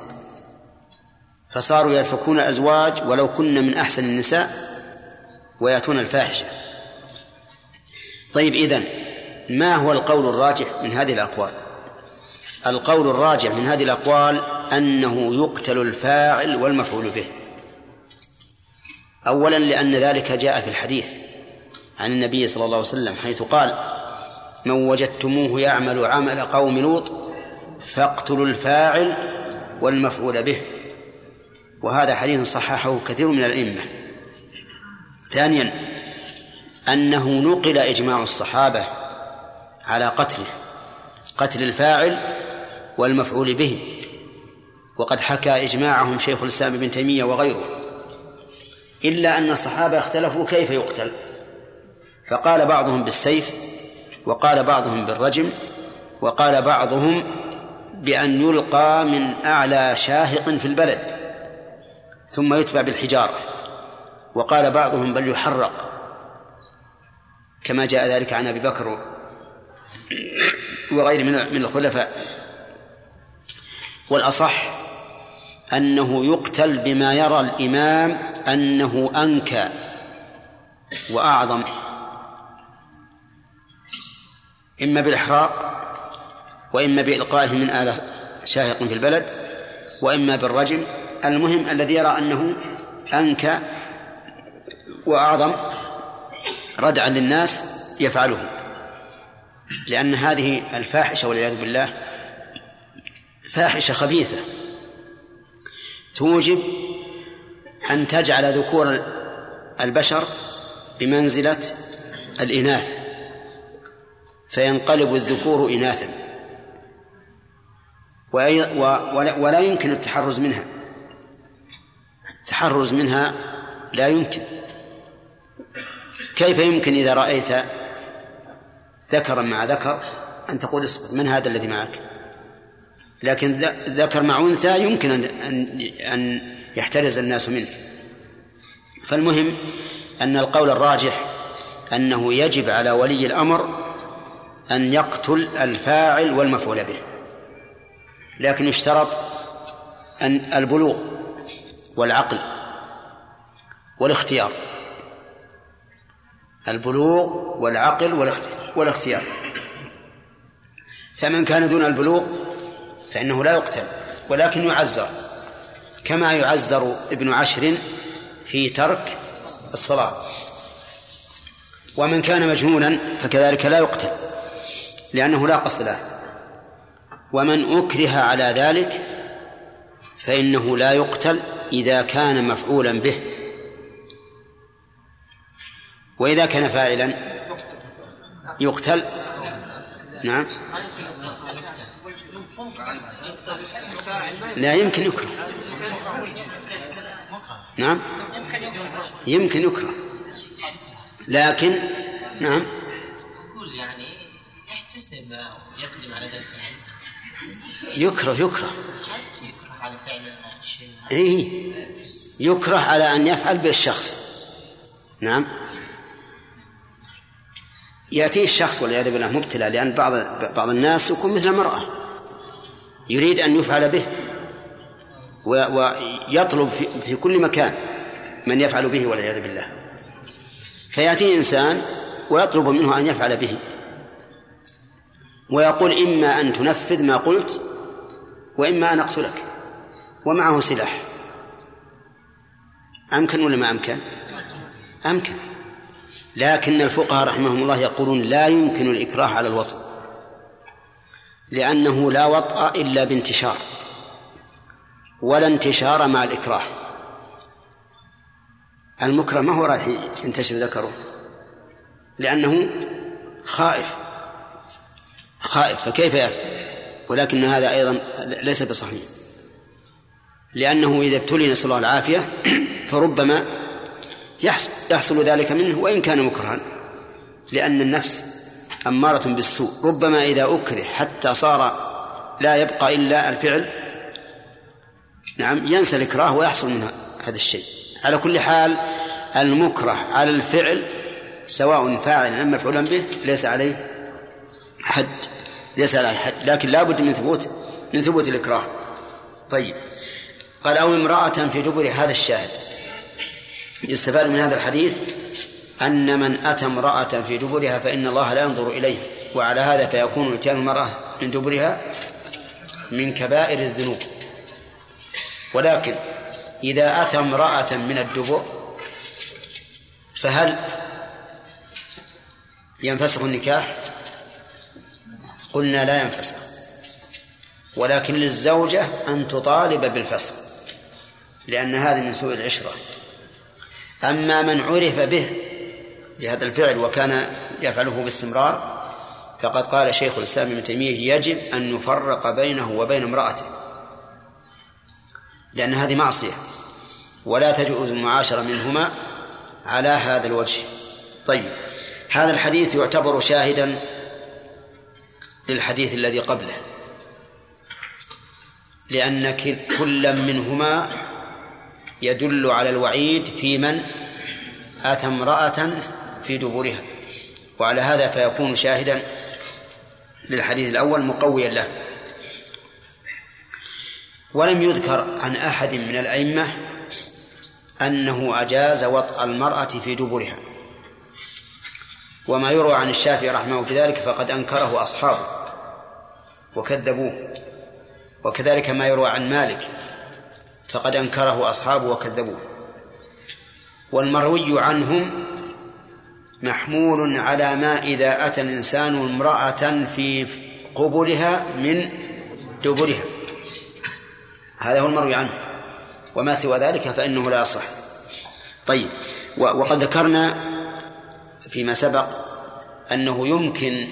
فصاروا يتركون الأزواج ولو كن من أحسن النساء ويأتون الفاحشة. طيب إذن ما هو القول الراجح من هذه الأقوال؟ القول الراجح من هذه الأقوال أنه يقتل الفاعل والمفعول به. أولا لأن ذلك جاء في الحديث عن النبي صلى الله عليه وسلم حيث قال من وجدتموه يعمل عمل قوم لوط فاقتلوا الفاعل والمفعول به. وهذا حديث صححه كثير من الأئمة. ثانيا أنه نقل إجماع الصحابة على قتله قتل الفاعل والمفعول به. وقد حكى إجماعهم شيخ الإسلام ابن تيمية وغيره. إلا أن الصحابة اختلفوا كيف يقتل. فقال بعضهم بالسيف وقال بعضهم بالرجم وقال بعضهم بأن يلقى من أعلى شاهق في البلد ثم يتبع بالحجارة. وقال بعضهم بل يحرق. كما جاء ذلك عن أبي بكر وغيره من الخلفاء. والأصح أنه يقتل بما يرى الإمام أنه أنكى وأعظم. إما بالإحراق وإما بإلقائه من آل شاهق في البلد وإما بالرجم. المهم الذي يرى أنه أنكى وأعظم ردعا للناس يفعله لأن هذه الفاحشة والعياذ بالله فاحشة خبيثة. توجب أن تجعل ذكور البشر بمنزلة الإناث فينقلب الذكور إناثا. ولا يمكن التحرز منها. التحرز منها لا يمكن. كيف يمكن إذا رأيت ذكرا مع ذكر أن تقول اصبر من هذا الذي معك؟ لكن ذكر مع أنثى يمكن أن أن يحترز الناس منه. فالمهم أن القول الراجح أنه يجب على ولي الأمر أن يقتل الفاعل والمفعول به. لكن يشترط أن البلوغ والعقل والاختيار. البلوغ والعقل والاختيار. فمن كان دون البلوغ فإنه لا يقتل ولكن يعزر كما يعزر ابن عشر في ترك الصلاة. ومن كان مجنونا فكذلك لا يقتل لأنه لا قصد له. ومن أكره على ذلك فإنه لا يقتل إذا كان مفعولا به. وإذا كان فاعلا يقتل. نعم. لا يمكن يكره. نعم. يمكن يكره. لكن نعم. يعني يحتسب ويقدم على ذلك. يكره يكره. يكره على فعل الشيء؟ إيه يكره على أن يفعل به الشخص نعم. يأتيه الشخص والعياذ بالله مبتلى لأن بعض بعض الناس يكون مثل المرأة. يريد أن يفعل به ويطلب في, في كل مكان من يفعل به والعياذ بالله. فيأتيه إنسان ويطلب منه أن يفعل به. ويقول إما أن تنفذ ما قلت وإما أن أقتلك ومعه سلاح. أمكن ولا ما أمكن؟ أمكن. لكن الفقهاء رحمهم الله يقولون لا يمكن الإكراه على الوطء لأنه لا وطأ إلا بانتشار ولا انتشار مع الإكراه. المكره ما هو رايح ينتشر ذكره لأنه خائف. خائف فكيف يفعل؟ ولكن هذا أيضا ليس بصحيح. لأنه إذا ابتلي نسأل الله العافية [clears throat] فربما يحصل, يحصل ذلك منه وإن كان مكرها. لأن النفس أمارة بالسوء. ربما إذا أكره حتى صار لا يبقى إلا الفعل نعم ينسى الإكراه ويحصل منه هذا الشيء. على كل حال المكره على الفعل سواء فاعل أم مفعولا به ليس عليه حد. ليس عليه حد. لكن لا بد من ثبوت من ثبوت الإكراه. طيب. قال أو امرأة في دبر هذا الشاهد. يستفاد من هذا الحديث أن من أتى امرأة في دبرها فإن الله لا ينظر إليه وعلى هذا فيكون إتيان المرأة من دبرها من كبائر الذنوب. ولكن إذا أتى امرأة من الدبر فهل ينفسخ النكاح؟ قلنا لا ينفسخ ولكن للزوجة أن تطالب بالفسخ لأن هذا من سوء العشرة. أما من عرف به بهذا الفعل وكان يفعله باستمرار فقد قال شيخ الإسلام ابن تيمية يجب أن نفرق بينه وبين امرأته. لأن هذه معصية. ولا تجوز المعاشرة منهما على هذا الوجه. طيب هذا الحديث يعتبر شاهدا للحديث الذي قبله. لأن كل منهما يدل على الوعيد في من أتى امرأة في دبرها. وعلى هذا فيكون شاهدا للحديث الأول مقويا له. ولم يذكر عن أحد من الأئمة أنه أجاز وطأ المرأة في دبرها. وما يروى عن الشافعي رحمه بذلك فقد أنكره أصحابه. وكذبوه. وكذلك ما يروى عن مالك فقد أنكره أصحابه وكذبوه. والمروي عنهم محمول على ما إذا أتى الإنسان امرأة في قبلها من دبرها. هذا هو المروي عنه. وما سوى ذلك فإنه لا يصح. طيب وقد ذكرنا فيما سبق أنه يمكن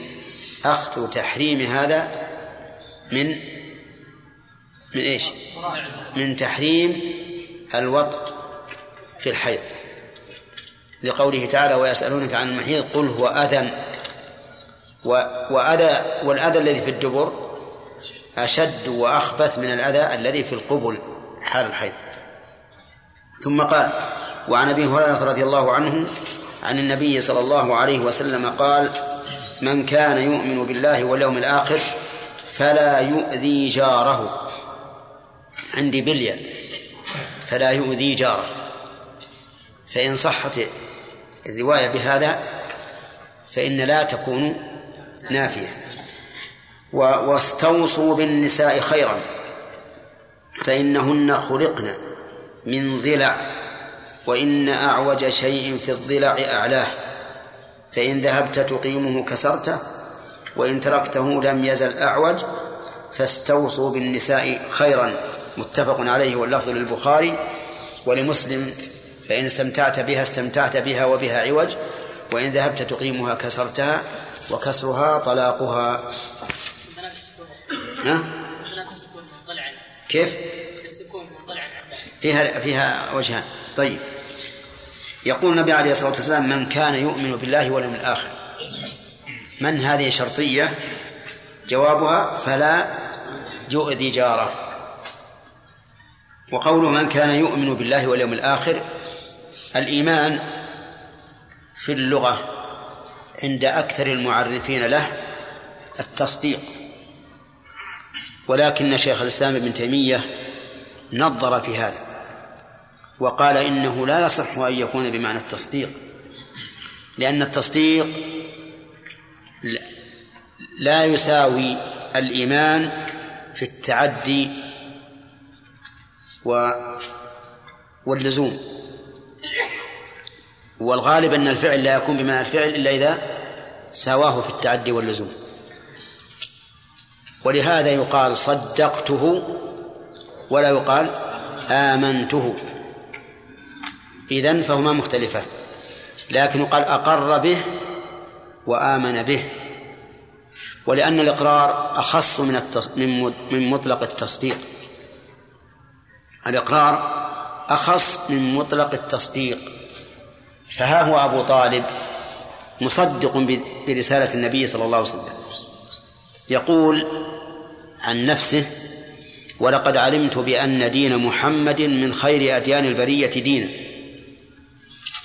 أخذ تحريم هذا من من إيش؟ من تحريم الوطء في الحيض. لقوله تعالى ويسألونك عن المحيض قل هو أذى. وأذى والأذى الذي في الدبر أشد وأخبث من الأذى الذي في القبل حال الحيض. ثم قال وعن أبي هريرة رضي الله عنه عن النبي صلى الله عليه وسلم قال من كان يؤمن بالله واليوم الآخر فلا يؤذي جاره. عندي بلية. فلا يؤذي جاره. فإن صحت الرواية بهذا فإن لا تكون نافية. واستوصوا بالنساء خيرا. فإنهن خلقن من ضلع وإن أعوج شيء في الضلع أعلاه. فإن ذهبت تقيمه كسرته وإن تركته لم يزل أعوج فاستوصوا بالنساء خيرا. متفق عليه واللفظ للبخاري ولمسلم. فإن استمتعت بها استمتعت بها وبها عوج وإن ذهبت تقيمها كسرتها وكسرها طلاقها. ها؟ كيف؟ فيها فيها وجهان. طيب. يقول النبي عليه الصلاة والسلام من كان يؤمن بالله واليوم الآخر من هذه شرطية؟ جوابها فلا يؤذي جاره. وقوله من كان يؤمن بالله واليوم الآخر الإيمان في اللغة عند أكثر المعرفين له التصديق. ولكن شيخ الإسلام ابن تيمية نظر في هذا وقال إنه لا يصح أن يكون بمعنى التصديق لأن التصديق لا يساوي الإيمان في التعدي و واللزوم. والغالب أن الفعل لا يكون بمعنى الفعل إلا إذا ساواه في التعدي واللزوم. ولهذا يقال صدقته ولا يقال آمنته. إذن فهما مختلفان. لكن يقال أقر به وآمن به. ولأن الإقرار أخص من من مطلق التصديق. الإقرار أخص من مطلق التصديق. فها هو أبو طالب مصدق برسالة النبي صلى الله عليه وسلم. يقول عن نفسه ولقد علمت بأن دين محمد من خير أديان البرية دينا.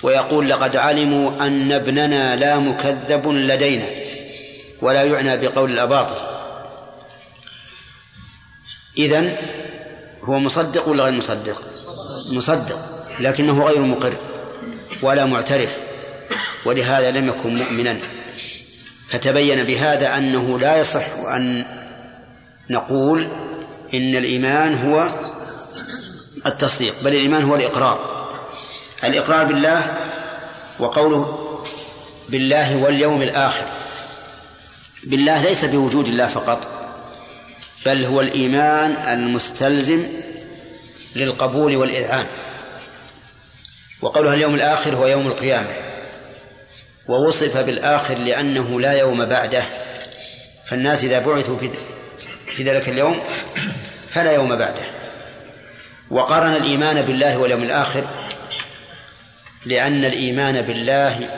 ويقول لقد علموا أن ابننا لا مكذب لدينا ولا يعنى بقول الأباطل. إذن هو مصدق ولا غير مصدق؟ مصدق لكنه غير مقر ولا معترف ولهذا لم يكن مؤمنا. فتبين بهذا أنه لا يصح أن نقول إن الإيمان هو التصديق بل الإيمان هو الإقرار. الإقرار بالله وقوله بالله واليوم الآخر. بالله ليس بوجود الله فقط بل هو الإيمان المستلزم للقبول والإذعان. وقولها اليوم الآخر هو يوم القيامة. ووصف بالآخر لأنه لا يوم بعده. فالناس إذا بعثوا في ذلك اليوم فلا يوم بعده. وقارن الإيمان بالله واليوم الآخر لأن الإيمان بالله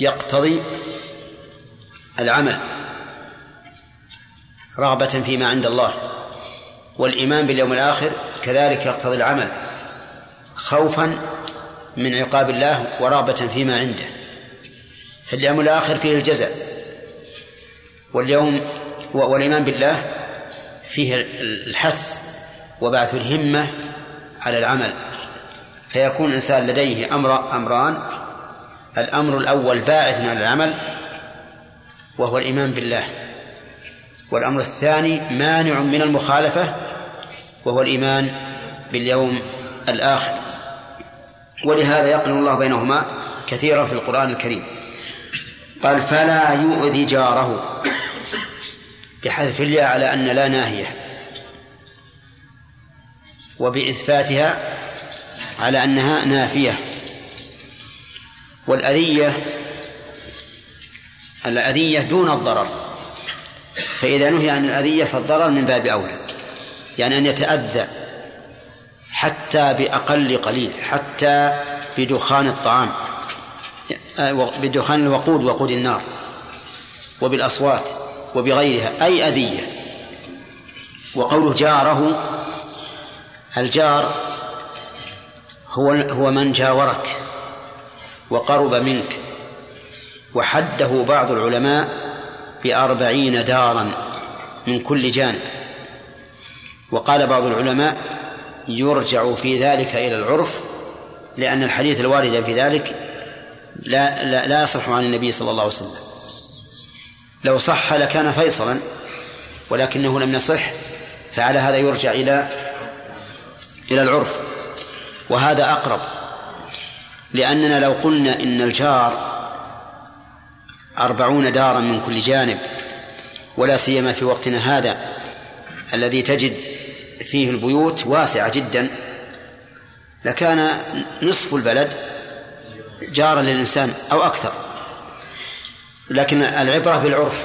يقتضي العمل رغبة فيما عند الله والإيمان باليوم الآخر كذلك يقتضي العمل خوفا من عقاب الله ورغبة فيما عنده. فاليوم الآخر فيه الجزاء واليوم والإيمان بالله فيه الحث وبعث الهمة على العمل. فيكون الإنسان لديه أمر أمران. الأمر الأول باعث على العمل وهو الإيمان بالله. والأمر الثاني مانع من المخالفة وهو الإيمان باليوم الآخر. ولهذا يقرن الله بينهما كثيرا في القرآن الكريم. قال فلا يؤذي جاره. بحذف الياء على أن لا ناهية. وبإثباتها على أنها نافية. والأذية الأذية دون الضرر. فإذا نهي عن الأذية فالضرر من باب أولى. يعني أن يتأذى حتى بأقل قليل حتى بدخان الطعام بدخان الوقود وقود النار وبالأصوات وبغيرها. أي أذية؟ وقوله جاره الجار هو هو من جاورك وقرب منك وحده بعض العلماء بأربعين دارا من كل جانب. وقال بعض العلماء يرجع في ذلك إلى العرف لأن الحديث الوارد في ذلك لا لا, لا يصح عن النبي صلى الله عليه وسلم. لو صح لكان فيصلا ولكنه لم يصح فعلى هذا يرجع إلى إلى العرف. وهذا أقرب. لأننا لو قلنا إن الجار أربعون دارا من كل جانب ولا سيما في وقتنا هذا الذي تجد فيه البيوت واسعة جدا لكان نصف البلد جارا للإنسان أو أكثر. لكن العبرة بالعرف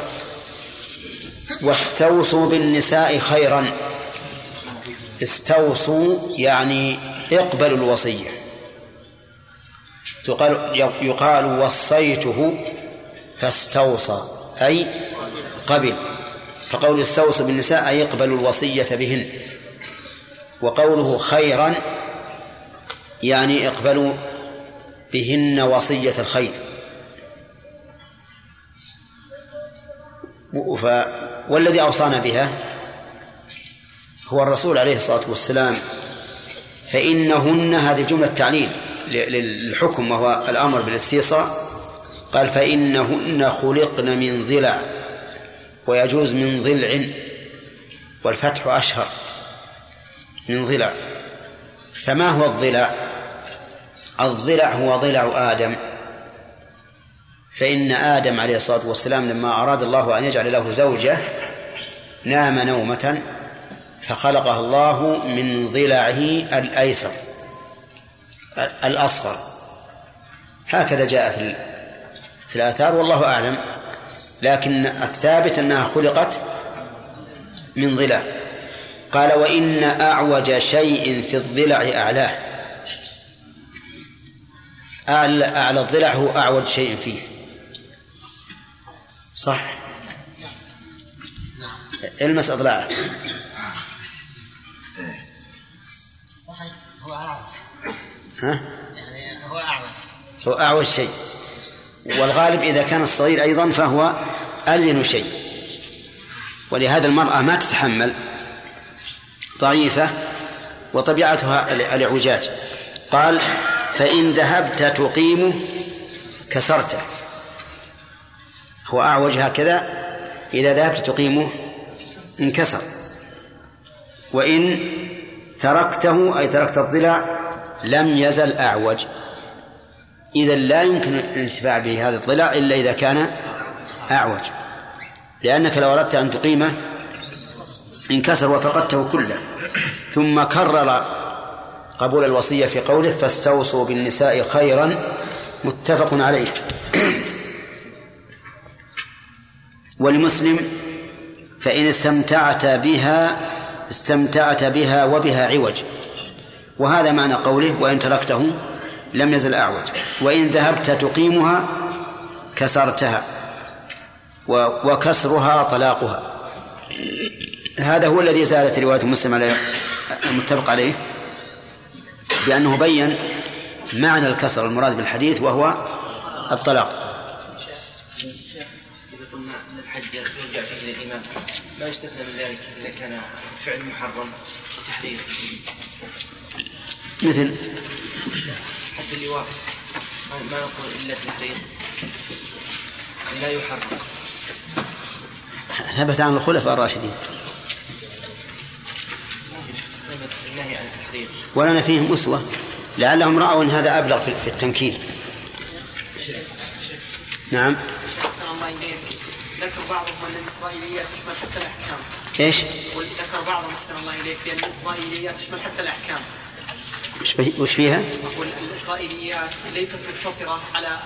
واستوصوا بالنساء خيرا. استوصوا يعني اقبلوا الوصية. تقال يقال وصيته فاستوصى أي قبل. فقول استوصوا بالنساء أي اقبلوا الوصية بهن. وقوله خيرا يعني اقبلوا بهن وصية الخير. ف والذي أوصانا بها هو الرسول عليه الصلاة والسلام فإنهن هذه جملة تعليل للحكم وهو الأمر بالاستيصاء. قال فإنهن خلقن من ضلع ويجوز من ضلع والفتح أشهر من ضلع. فما هو الضلع؟ الضلع هو ضلع آدم. فإن آدم عليه الصلاة والسلام لما أراد الله أن يجعل له زوجة نام نومة فخلقها الله من ضلعه الأيسر الأصغر. هكذا جاء في في الآثار والله أعلم. لكن الثابت أنها خلقت من ضلع. قال وإن أعوج شيء في الضلع أعلاه. أعلى, أعلى الضلع هو أعوج شيء فيه. صح؟ المس أضلاعه هو أعوج. ها؟ يعني هو أعوج. هو أعوج شيء. والغالب إذا كان الصغير أيضا فهو ألين شيء. ولهذا المرأة ما تتحمل. ضعيفة. وطبيعتها الإعوجاج. قال فإن ذهبت تقيمه كسرته هو أعوج هكذا. إذا ذهبت تقيمه انكسر. وإن تركته أي تركت الضلع لم يزل أعوج. إذا لا يمكن الانتفاع بهذا الضلع إلا إذا كان أعوج. لأنك لو أردت أن تقيمه انكسر وفقدته كله. ثم كرر قبول الوصية في قوله فاستوصوا بالنساء خيرا متفق عليه. ولمسلم فإن استمتعت بها استمتعت بها وبها عوج. وهذا معنى قوله وإن تركته لم يزل أعوج. وإن ذهبت تقيمها كسرتها. وكسرها طلاقها. هذا هو الذي زالت رواية مسلم عليه المتفق عليه. بأنه بين معنى الكسر المراد بالحديث وهو الطلاق. إذا قلنا الحج يرجع فيه للإمام ما يستثنى من ذلك إذا كان فعل محرم وتحريم مثل؟ حد اللواء. ما نقول إلا التحريم لا يحرم. ثبت عن الخلفاء الراشدين. النهي عن التحريم ولنا فيهم أسوة. لعلهم رأوا أن هذا أبلغ في التنكيل. نعم. الله ذكر بعضهم أن الإسرائيليات تشمل حتى الأحكام. إيش؟ ذكر بعضهم أحسن الله إليك بأن الإسرائيليات تشمل حتى الأحكام. وش فيها؟ أقول الإسرائيليات ليست مقتصرة على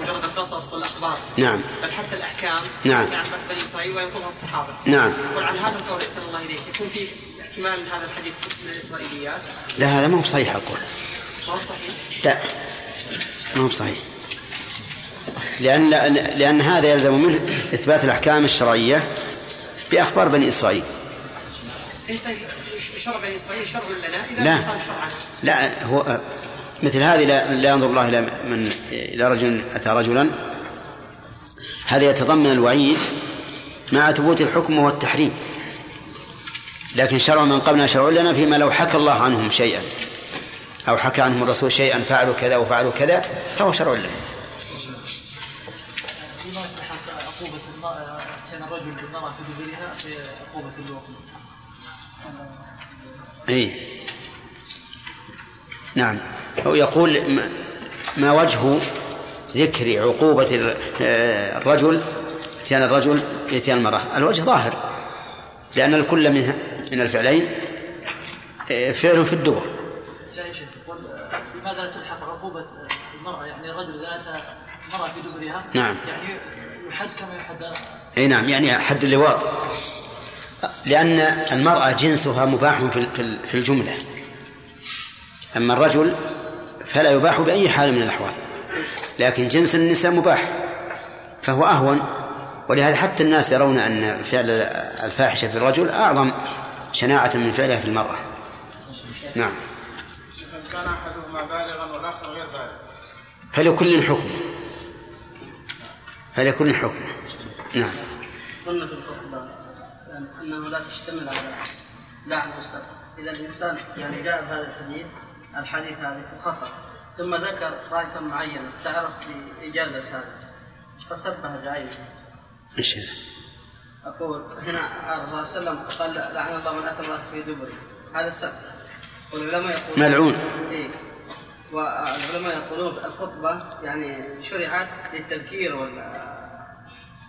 مجرد القصص والأخبار. نعم. بل حتى الأحكام نعم. عن بني إسرائيل وينقضها الصحابة. نعم. يقول عن هذا القول أحسن الله إليك يكون في احتمال هذا الحديث من الإسرائيليات؟ لا هذا ما هو صحيح القول ما هو صحيح؟ لا. ما هو صحيح. لأن لأن هذا يلزم منه إثبات الأحكام الشرعية بأخبار بني إسرائيل. إيه طيب شرع بني إسرائيل شرع لنا لا. لا هو مثل هذه لا, لا ينظر الله إلى من إلى رجل أتى رجلا. هذا يتضمن الوعيد مع ثبوت الحكم وهو التحريم لكن شرع من قبلنا شرع لنا فيما لو حكى الله عنهم شيئا أو حكى عنهم الرسول شيئا فعلوا كذا وفعلوا كذا فهو شرع لنا. اي نعم. هو يقول ما- وجه ذكر عقوبة آه، الرجل إتيان الرجل اتيان المرأة. الوجه ظاهر لأن الكل من من الفعلين آه، فعل في الدبر. يقول لماذا تلحق عقوبة المرأة؟ يعني الرجل إذا أتى المرأة في دبرها نعم. يعني يحد كما يحد اي نعم. يعني حد اللواط. لأن المرأة جنسها مباح في الجملة. أما الرجل فلا يباح بأي حال من الأحوال. لكن جنس النساء مباح فهو أهون. ولهذا حتى الناس يرون أن فعل الفاحشة في الرجل أعظم شناعة من فعلها في المرأة. نعم. كان احدهما بالغا والاخر غير بالغ فلكل حكم. فلكل حكم. نعم. أنه لا تشتمل على لعن والسب إذا الإنسان يعني جاء بهذا الحديث الحديث هذا خطأ ثم ذكر طائفة معينة تعرف بإجازة هذا فسبها بعينه إيش هذا؟ أقول هنا الرسول صلى الله عليه وسلم قال لعن الله من أتى امرأة في دبره هذا سب والعلماء يقولون ملعون. إيه. والعلماء يقولون الخطبة يعني شرعت للتذكير وال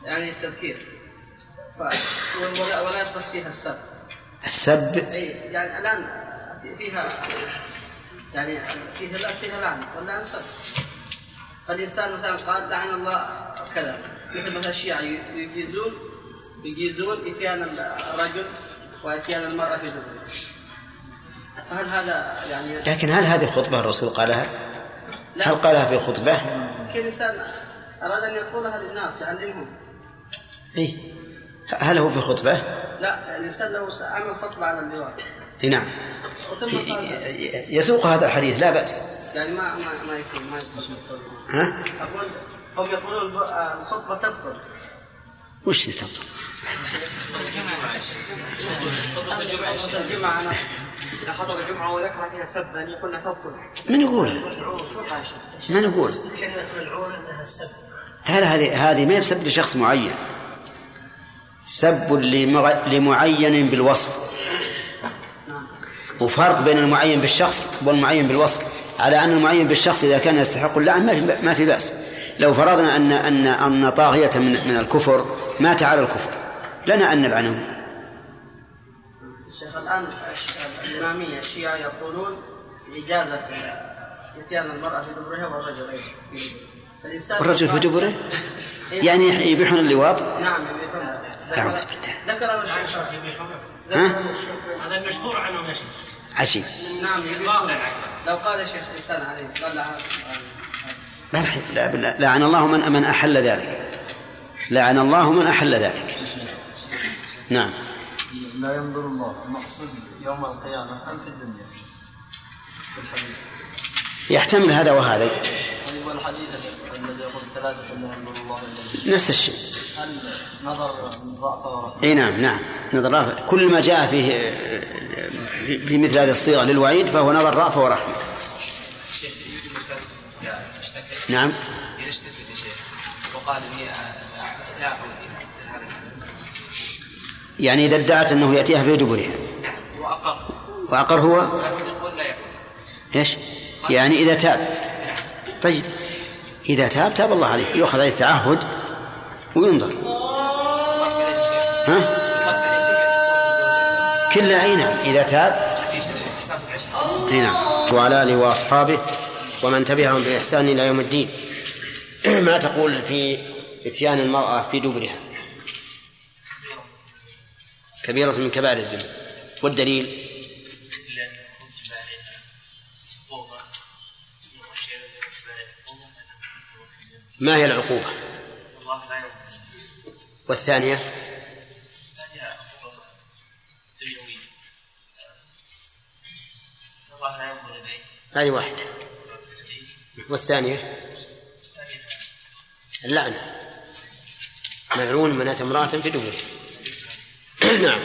يعني التذكير ف... ولا, ولا يصلح فيها السب. السب؟ أي يعني الآن فيها يعني فيها لا فيها لعنه واللعن سب فالإنسان مثلا قال لعن الله كذا. مثل مثلا الشيعة يجيزون يجيزون إتيان الرجل وإتيان المرأة في دبره فهل هذا يعني لكن هل هذه خطبة الرسول قالها؟ لا. هل قالها في خطبة؟ كل إنسان أراد أن يقولها للناس يعلمهم. اي هل هو في خطبة؟ لا الانسان له عمل خطبة على اللواء إي نعم يسوق هذا الحديث لا بأس يعني ما ما ما يكون ما يكون ها؟ أقول هم يقولون الخطبة تبطل وش تبطل؟ خطبة الجمعة أنا إذا خطب الجمعة وذكر فيها سبا يقولنا تبطل من يقول؟ من يقول؟ ملعون أنها سب هذه هذه ما هي بسب لشخص معين سب لمعين بالوصف. وفرق بين المعين بالشخص والمعين بالوصف. على أن المعين بالشخص إذا كان يستحق اللعن ما في- بأس. لو فرضنا ان ان أن طاغية من من الكفر مات على الكفر. لنا أن نلعنه. الشيخ الآن الش- الإمامية الشيعة يقولون إجازة إتيان المرأة في دبرها والرجل فالانسان والرجل في دبره؟ يعني يبيحون اللواط؟ نعم يبيحون. أعوذ ذكر ذكر الشيخ هذا المشهور عنهم يا شيخ. عشي نعم. لو قال الشيخ الإنسان عليه قال لعن ما لا- لعن الله من من أحل ذلك. لعن الله من أحل ذلك. نعم. لا ينظر الله. المقصود يوم القيامة أم في الدنيا يحتمل هذا وهذا. والحديث الذي يقول ثلاثة لا ينظر الله إلا إليه. نفس الشيء. هل نظر ضعف ورحمة إي نعم نعم. نظر رأفة كل ما جاء فيه في- مثل هذه الصيغة للوعيد فهو نظر رأفة ورحمة. شيخ يوجب إذا اشتكى نعم. إذا شيخ وقال لا يعني إذا ادعت أنه يأتيها في دبرها. وأقر. وأقر هو؟ لكن يقول لا يعود إيش؟ يعني إذا تاب. طيب إذا تاب تاب الله عليه يؤخذ عليه التعهد وينظر. ها؟ كلا أي نعم. إذا تاب أي نعم. وعلى آله وأصحابه ومن تبعهم بإحسان إلى يوم الدين. [clears throat] ما تقول في إتيان المرأة في دبرها؟ كبيرة من كبائر الذنوب. والدليل؟ ما هي العقوبة؟ لا والثانية؟ لا ينظر إليه هذه واحدة والثانية؟ اللعنة. ملعون من أتى امرأة في دبره [clears throat] نعم.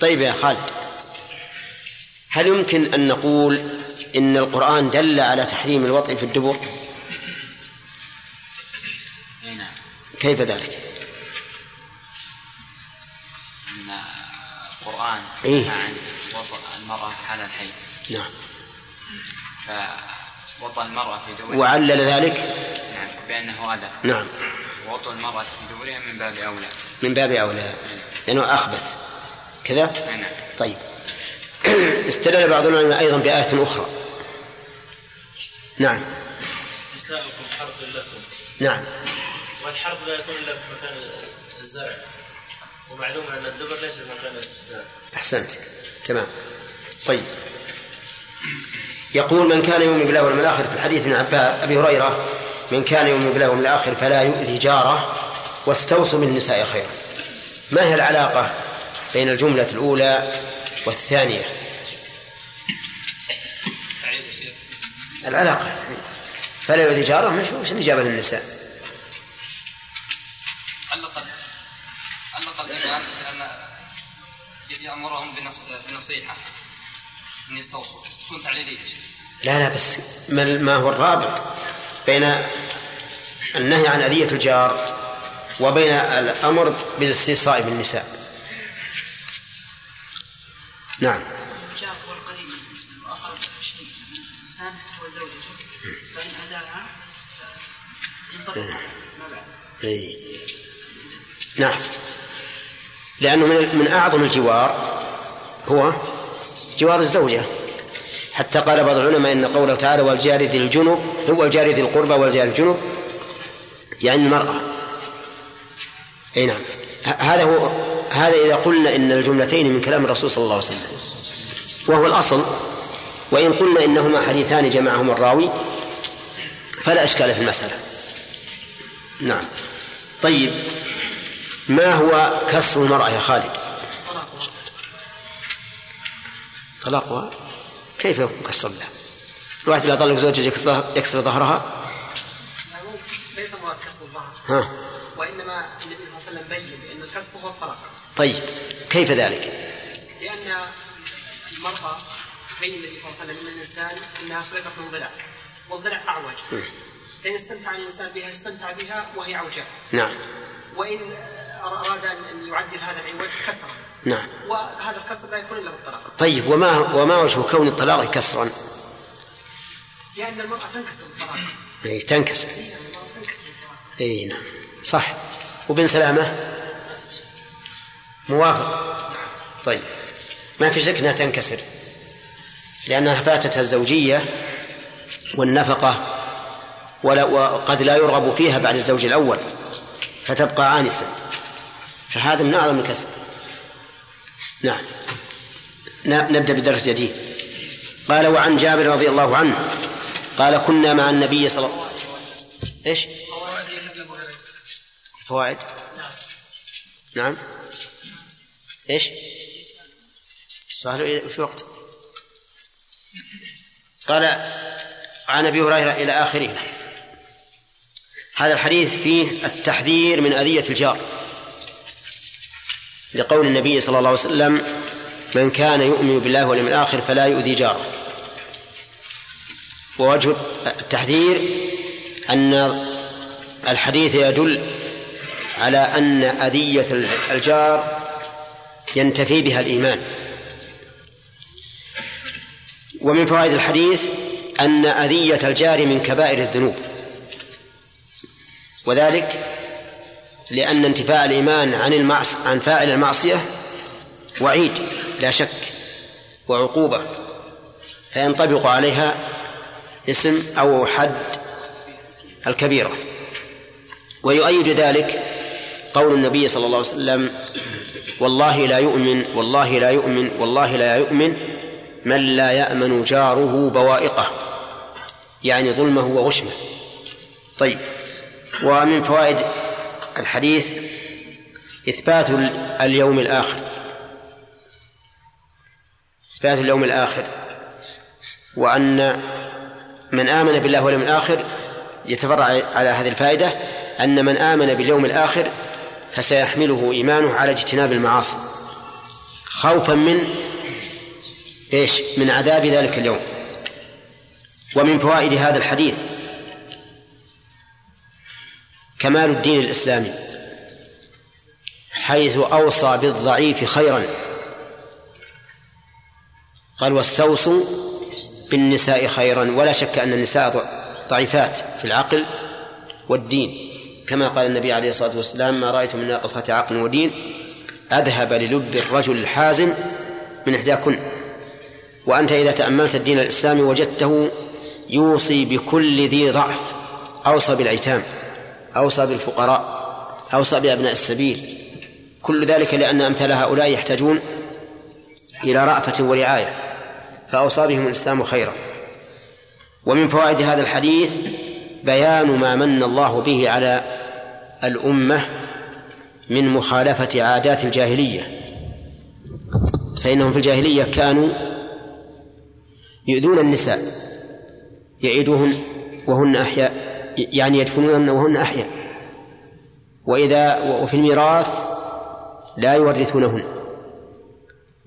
طيب يا خالد. هل يمكن أن نقول إن القرآن دل على تحريم الوطء في الدبر؟ كيف ذلك؟ إن القرآن إيه. عن وطأ المرأة حال الحي. نعم. فوطأ المرأة في دبرها وعلل ذلك؟ نعم بأنه أذى. نعم. ووطأ المرأة في دبرها من باب أولى. من باب أولى. لأنه أخبث. كذا؟ نعم. طيب. [clears throat] استدل بعض العلماء أيضا بآية أخرى. نعم. نساؤكم حرث لكم. نعم. والحرث لا يكون إلا في مكان الزرع ومعلوم أن الدبر ليس في مكان الزرع أحسنت. تمام. طيب. يقول من كان يؤمن بالله واليوم الآخر في الحديث من عباس أبي هريرة من كان يؤمن بالله واليوم الآخر فلا يؤذي جاره واستوصوا بالنساء خيرا. ما هي العلاقة بين الجملة الأولى والثانية؟ العلاقة. فلا يؤذي جاره مش وش الإجابة للنساء. علق علق الإمام بأن يأمرهم بالنصيحة أن يستوصوا. تكون تعليلية. لا لا بس ما ما هو الرابط بين النهي عن أذية الجار وبين الأمر بالاستيصاء بالنساء. نعم. الجار هو القريب شيء الإنسان هو زوجته. فإن اداها ينطبق عليه. ما بعد. أي. نعم. لأنه من أعظم الجوار هو جوار الزوجة. حتى قال بعض العلماء إن قوله تعالى والجار ذي الجنب هو الجار ذي القربى والجار الجنب يعني المرأة. أي نعم. هذا هو هذا إذا قلنا إن الجملتين من كلام الرسول صلى الله عليه وسلم. وهو الأصل. وإن قلنا إنهما حديثان جمعهما الراوي فلا إشكال في المسألة. نعم. طيب. ما هو كسر المرأة يا خالد؟ طلاقها كيف يكون كسر لها الواحد إذا طلق زوجته يكسر- ظهرها؟ ليس مراد كسر الظهر. ها؟ وإنما النبي صلى الله عليه وسلم بين بأن الكسر هو الطلاق. طيب كيف ذلك؟ لأن المرأة بين النبي صلى الله عليه وسلم ان الإنسان إنها خلقت من ضلع والضلع أعوج. فإن استمتع الإنسان بها استمتع بها وهي عوجاء نعم. وإن أراد ان أن يعدل هذا العوج كسره نعم. وهذا الكسر لا يكون إلا بالطلاق. طيب وما وما وجه كون الطلاق كسرا؟ لأن المرأة تنكسر بالطلاق أي تنكسر. بالطلاق أي نعم. صح. وبن سلامة؟ موافق. طيب. ما في شك إنها تنكسر. لأنها فاتتها الزوجية والنفقة ولا وقد لا يرغب فيها بعد الزوج الأول فتبقى عانسه فهذا من أعظم الكسر نعم. ن- نبدأ بدرس جديد. قال وعن جابر رضي الله عنه قال كنا مع النبي صلى الله إيش؟ الفوائد. نعم. إيش؟ السؤال في وقت. قال عن أبي هريرة إلى آخره. هذا الحديث فيه التحذير من أذية الجار. لقول النبي صلى الله عليه وسلم من كان يؤمن بالله واليوم الآخر فلا يؤذي جاره. ووجه التحذير أن الحديث يدل على أن أذية الجار ينتفي بها الإيمان. ومن فوائد الحديث أن أذية الجار من كبائر الذنوب. وذلك لأن انتفاء الإيمان عن المعص عن فاعل المعصية وعيد لا شك وعقوبة. فينطبق عليها اسم أو حد الكبيرة. ويؤيد ذلك قول النبي صلى الله عليه وسلم والله لا يؤمن والله لا يؤمن والله لا يؤمن من لا يأمن جاره بوائقه. يعني ظلمه وغشمه. طيب. ومن فوائد الحديث إثبات اليوم الآخر. إثبات اليوم الآخر. وأن من آمن بالله واليوم الآخر يتفرع على هذه الفائدة أن من آمن باليوم الآخر فسيحمله إيمانه على اجتناب المعاصي. خوفا من إيش؟ من عذاب ذلك اليوم. ومن فوائد هذا الحديث كمال الدين الإسلامي حيث أوصى بالضعيف خيرا. قال واستوصوا بالنساء خيرا. ولا شك أن النساء ضعيفات في العقل والدين. كما قال النبي عليه الصلاة والسلام ما رأيت من ناقصة عقل ودين أذهب للب الرجل الحازم من إحداكن. وأنت إذا تأملت الدين الإسلامي وجدته يوصي بكل ذي ضعف أوصى بالأيتام. أوصى بالفقراء أوصى بأبناء السبيل. كل ذلك لأن أمثال هؤلاء يحتاجون إلى رأفة ورعاية فأوصى بهم الإسلام خيرا. ومن فوائد هذا الحديث بيان ما من الله به على الأمة من مخالفة عادات الجاهلية. فإنهم في الجاهلية كانوا يؤذون النساء يعيدوهن وهن أحياء. يعني يدفنون وهن أحياء. وإذا وفي الميراث لا يورثونهن.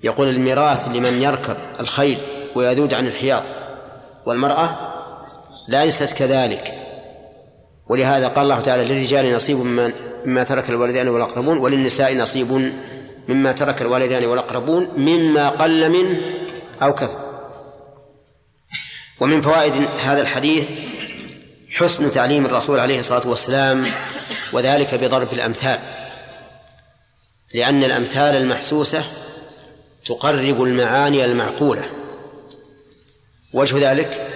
يقول الميراث لمن يركب الخيل ويذود عن الحياض والمرأة ليست كذلك. ولهذا قال الله تعالى للرجال نصيب مما ترك الوالدان والأقربون وللنساء نصيب مما ترك الوالدان والأقربون مما قل منه أو كثر. ومن فوائد هذا الحديث حسن تعليم الرسول عليه الصلاة والسلام وذلك بضرب الأمثال. لأن الأمثال المحسوسة تقرب المعاني المعقولة. وجه ذلك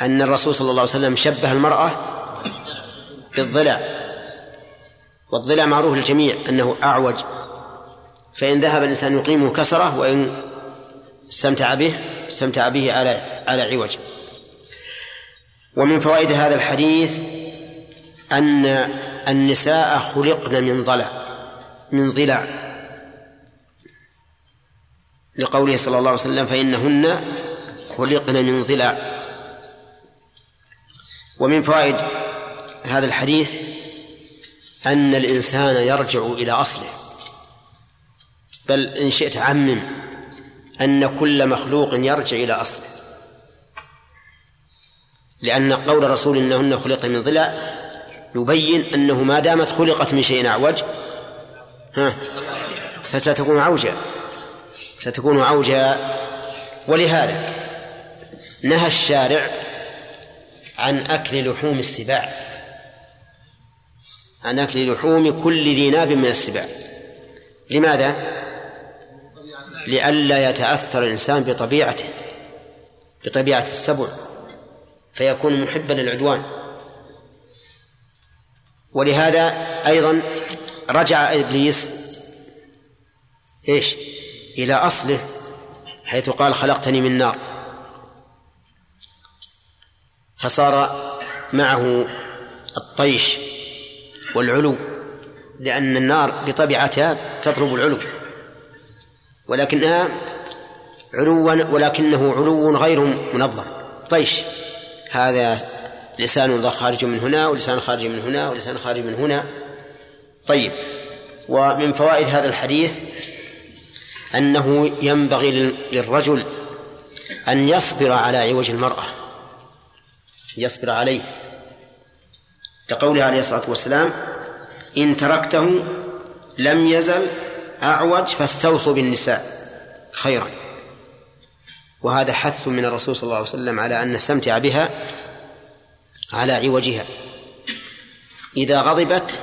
أن الرسول صلى الله عليه وسلم شبه المرأة بالضلع. والضلع معروف للجميع أنه أعوج. فإن ذهب الإنسان يقيمه كسرة وإن استمتع به استمتع به على على عوج ومن فوائد هذا الحديث أن النساء خلقن من ضلع من ضلع. لقوله صلى الله عليه وسلم فإنهن خلقن من ضلع. ومن فوائد هذا الحديث أن الإنسان يرجع إلى أصله. بل إن شئت عمم أن كل مخلوق يرجع إلى أصله. لأن قول الرسول إنهن خلقن من ضلع يبين أنه ما دامت خلقت من شيء أعوج. ها؟ فستكون عوجا. ستكون عوجا. ولهذا نهى الشارع عن أكل لحوم السباع. عن أكل لحوم كل ذي ناب من السباع. لماذا؟ لئلا يتأثر الإنسان بطبيعته بطبيعة السبع. فيكون محبا للعدوان. ولهذا أيضا رجع إبليس إيش؟ إلى أصله حيث قال خلقتني من نار. فصار معه الطيش والعلو لأن النار بطبيعتها تطلب العلو. ولكنها علوا ولكنه علو غير منظم. طيش. هذا لسان خارج من هنا ولسان خارج من هنا ولسان خارج من هنا. طيب ومن فوائد هذا الحديث أنه ينبغي للرجل أن يصبر على عوج المرأة. يصبر عليه. كقوله عليه الصلاة والسلام إن تركته لم يزل أعوج فاستوصوا بالنساء خيرا. وهذا حث من الرسول صلى الله عليه وسلم على أن نستمتع بها على عوجها. إذا غضبت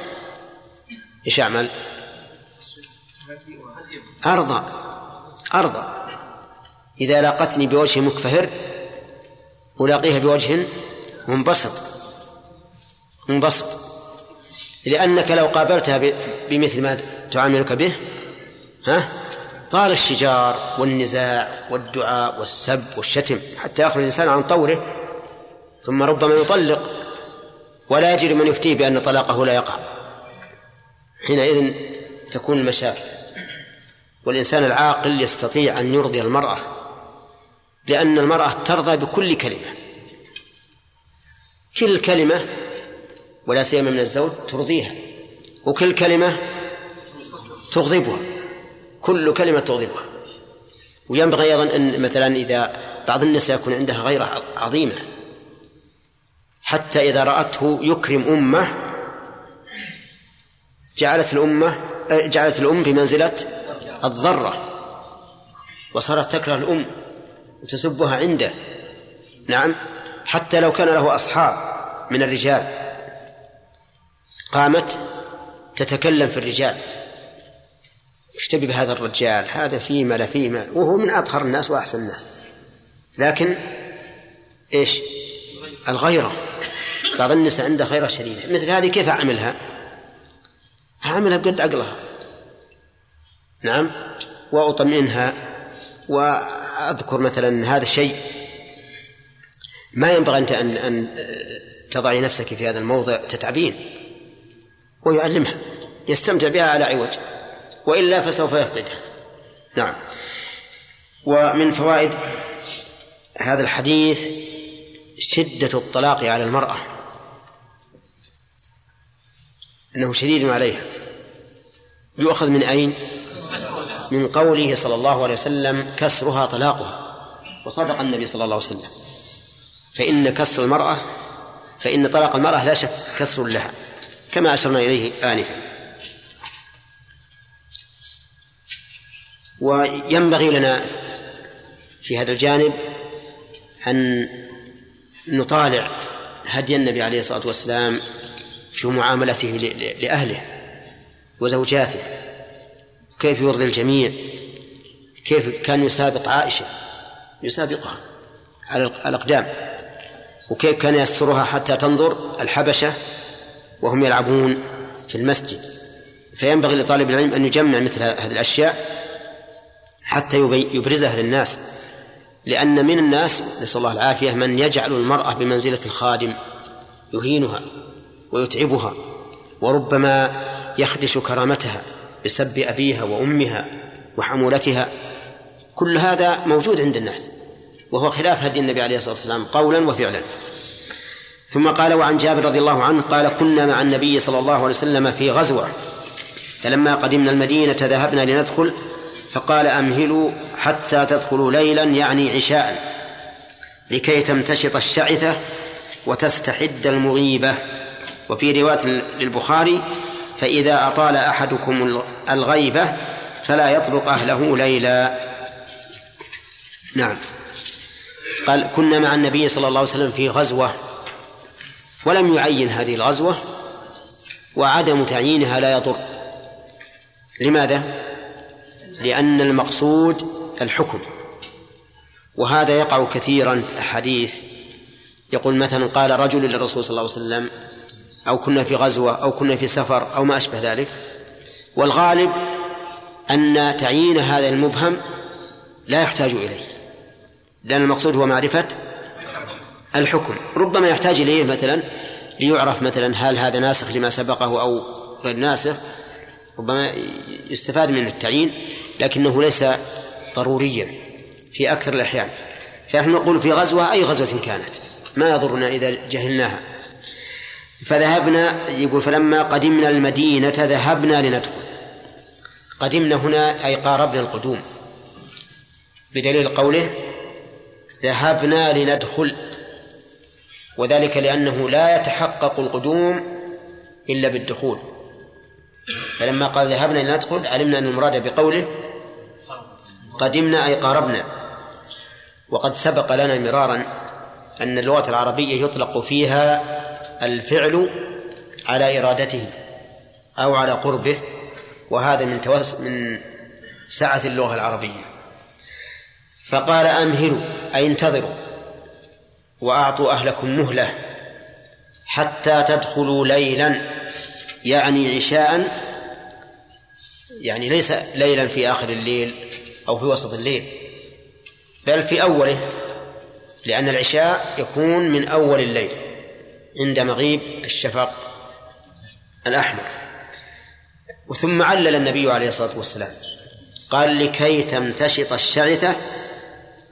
إيش أعمل؟ أرضى أرضى. إذا لاقتني بوجه مكفهر ألاقيها بوجه منبسط. منبسط. لأنك لو قابلتها بمثل ما تعاملك به ها؟ طال الشجار والنزاع والدعاء والسب والشتم حتى يخرج الإنسان عن طوره ثم ربما يطلق ولا يجد من يفتيه بأن طلاقه لا يقع. حينئذ تكون المشاكل والإنسان العاقل يستطيع أن يرضي المرأة لأن المرأة ترضى بكل كلمة. كل كلمة ولا سيما من الزوج ترضيها وكل كلمة تغضبها. كل كلمة تغضبها. وينبغي أيضا أن مثلا إذا بعض النساء يكون عندها غيرة عظيمة حتى إذا رأته يكرم أمه جعلت الأمة جعلت الأم بمنزلة الضرة وصارت تكره الأم وتسبها عنده. نعم حتى لو كان له أصحاب من الرجال قامت تتكلم في الرجال. اشتبه بهذا الرجال هذا فيما لا فيما وهو من أطهر الناس وأحسن الناس. لكن إيش؟ الغيرة. بعض النساء عنده خيرة شديدة. مثل هذه كيف أعملها؟ أعملها بقد عقلها. نعم؟ وأطمئنها. وأذكر مثلا هذا الشيء. ما ينبغي أنت أن أن تضعي نفسك في هذا الموضع تتعبين. ويعلمها. يستمتع بها على عوج وإلا فسوف يفقدها نعم. ومن فوائد هذا الحديث شدة الطلاق على المرأة. أنه شديد عليها. يؤخذ من أين؟ من قوله صلى الله عليه وسلم كسرها طلاقها. وصدق النبي صلى الله عليه وسلم. فإن كسر المرأة فإن طلاق المرأة لا شك كسر لها كما أشرنا إليه آنفا. وينبغي لنا في هذا الجانب أن نطالع هدي النبي عليه الصلاة والسلام في معاملته لأهله وزوجاته. كيف يرضي الجميع؟ كيف كان يسابق عائشة؟ يسابقها على الأقدام. وكيف كان يسترها حتى تنظر الحبشة وهم يلعبون في المسجد. فينبغي لطالب العلم أن يجمع مثل هذه الأشياء حتى يبرزها للناس. لأن من الناس نسأل الله العافية من يجعل المرأة بمنزلة الخادم يهينها ويتعبها وربما يخدش كرامتها بسب أبيها وأمها وحمولتها. كل هذا موجود عند الناس وهو خلاف هدي النبي عليه الصلاة والسلام قولا وفعلا. ثم قال وعن جابر رضي الله عنه قال كنا مع النبي صلى الله عليه وسلم في غزوة فلما قدمنا المدينة ذهبنا لندخل فقال أمهلوا حتى تدخلوا ليلا يعني عشاء لكي تمتشط الشعثة وتستحد المغيبة. وفي رواية للبخاري فإذا أطال أحدكم الغيبة فلا يطرق أهله ليلا. نعم. قال كنا مع النبي صلى الله عليه وسلم في غزوة ولم يعين هذه الغزوة وعدم تعيينها لا يضر. لماذا؟ لأن المقصود الحكم. وهذا يقع كثيرا في الأحاديث. يقول مثلا قال رجل للرسول صلى الله عليه وسلم أو كنا في غزوة أو كنا في سفر أو ما أشبه ذلك. والغالب أن تعيين هذا المبهم لا يحتاج إليه لأن المقصود هو معرفة الحكم. ربما يحتاج إليه مثلا ليعرف مثلا هل هذا ناسخ لما سبقه أو غير ناسخ. ربما يستفاد من التعيين. لكنه ليس ضروريا في أكثر الأحيان. فنحن نقول في غزوة أي غزوة كانت؟ ما يضرنا إذا جهلناها. فذهبنا يقول فلما قدمنا المدينة ذهبنا لندخل. قدمنا هنا أي قاربنا القدوم. بدليل قوله ذهبنا لندخل. وذلك لأنه لا يتحقق القدوم إلا بالدخول. فلما قال ذهبنا لندخل علمنا أن المراد بقوله قدمنا أي قاربنا. وقد سبق لنا مرارا أن اللغة العربية يطلق فيها الفعل على إرادته أو على قربه وهذا من توس من سعة اللغة العربية. فقال أمهلوا أي انتظروا وأعطوا أهلكم مهلة حتى تدخلوا ليلا يعني عشاء يعني ليس ليلا في آخر الليل أو في وسط الليل. بل في أوله لأن العشاء يكون من أول الليل عند مغيب الشفق الأحمر. وثم علل النبي عليه الصلاة والسلام قال لكي تمتشط الشعثة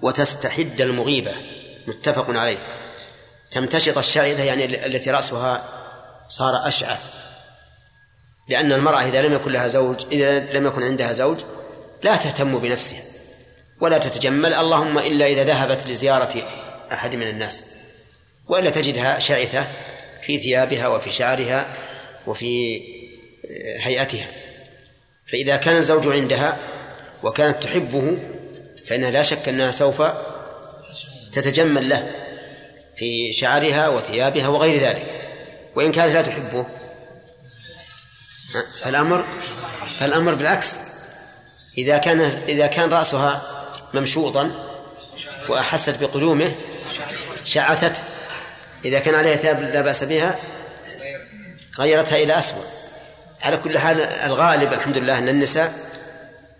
وتستحد المغيبة. متفق عليه. تمتشط الشعثة يعني التي رأسها صار أشعث لأن المرأة إذا لم يكن لها زوج إذا لم يكن عندها زوج لا تهتم بنفسها ولا تتجمل اللهم إلا إذا ذهبت لزيارة أحد من الناس وإلا تجدها شعثة في ثيابها وفي شعرها وفي هيئتها. فإذا كان الزوج عندها وكانت تحبه فإنها لا شك أنها سوف تتجمل له في شعرها وثيابها وغير ذلك. وإن كانت لا تحبه فالأمر فالأمر بالعكس. إذا كان إذا كان رأسها ممشوطا وأحست بقدومه شعثت إذا كان عليها ثياب لا بأس بها غيرتها إلى أسود. على كل حال الغالب الحمد لله أن النساء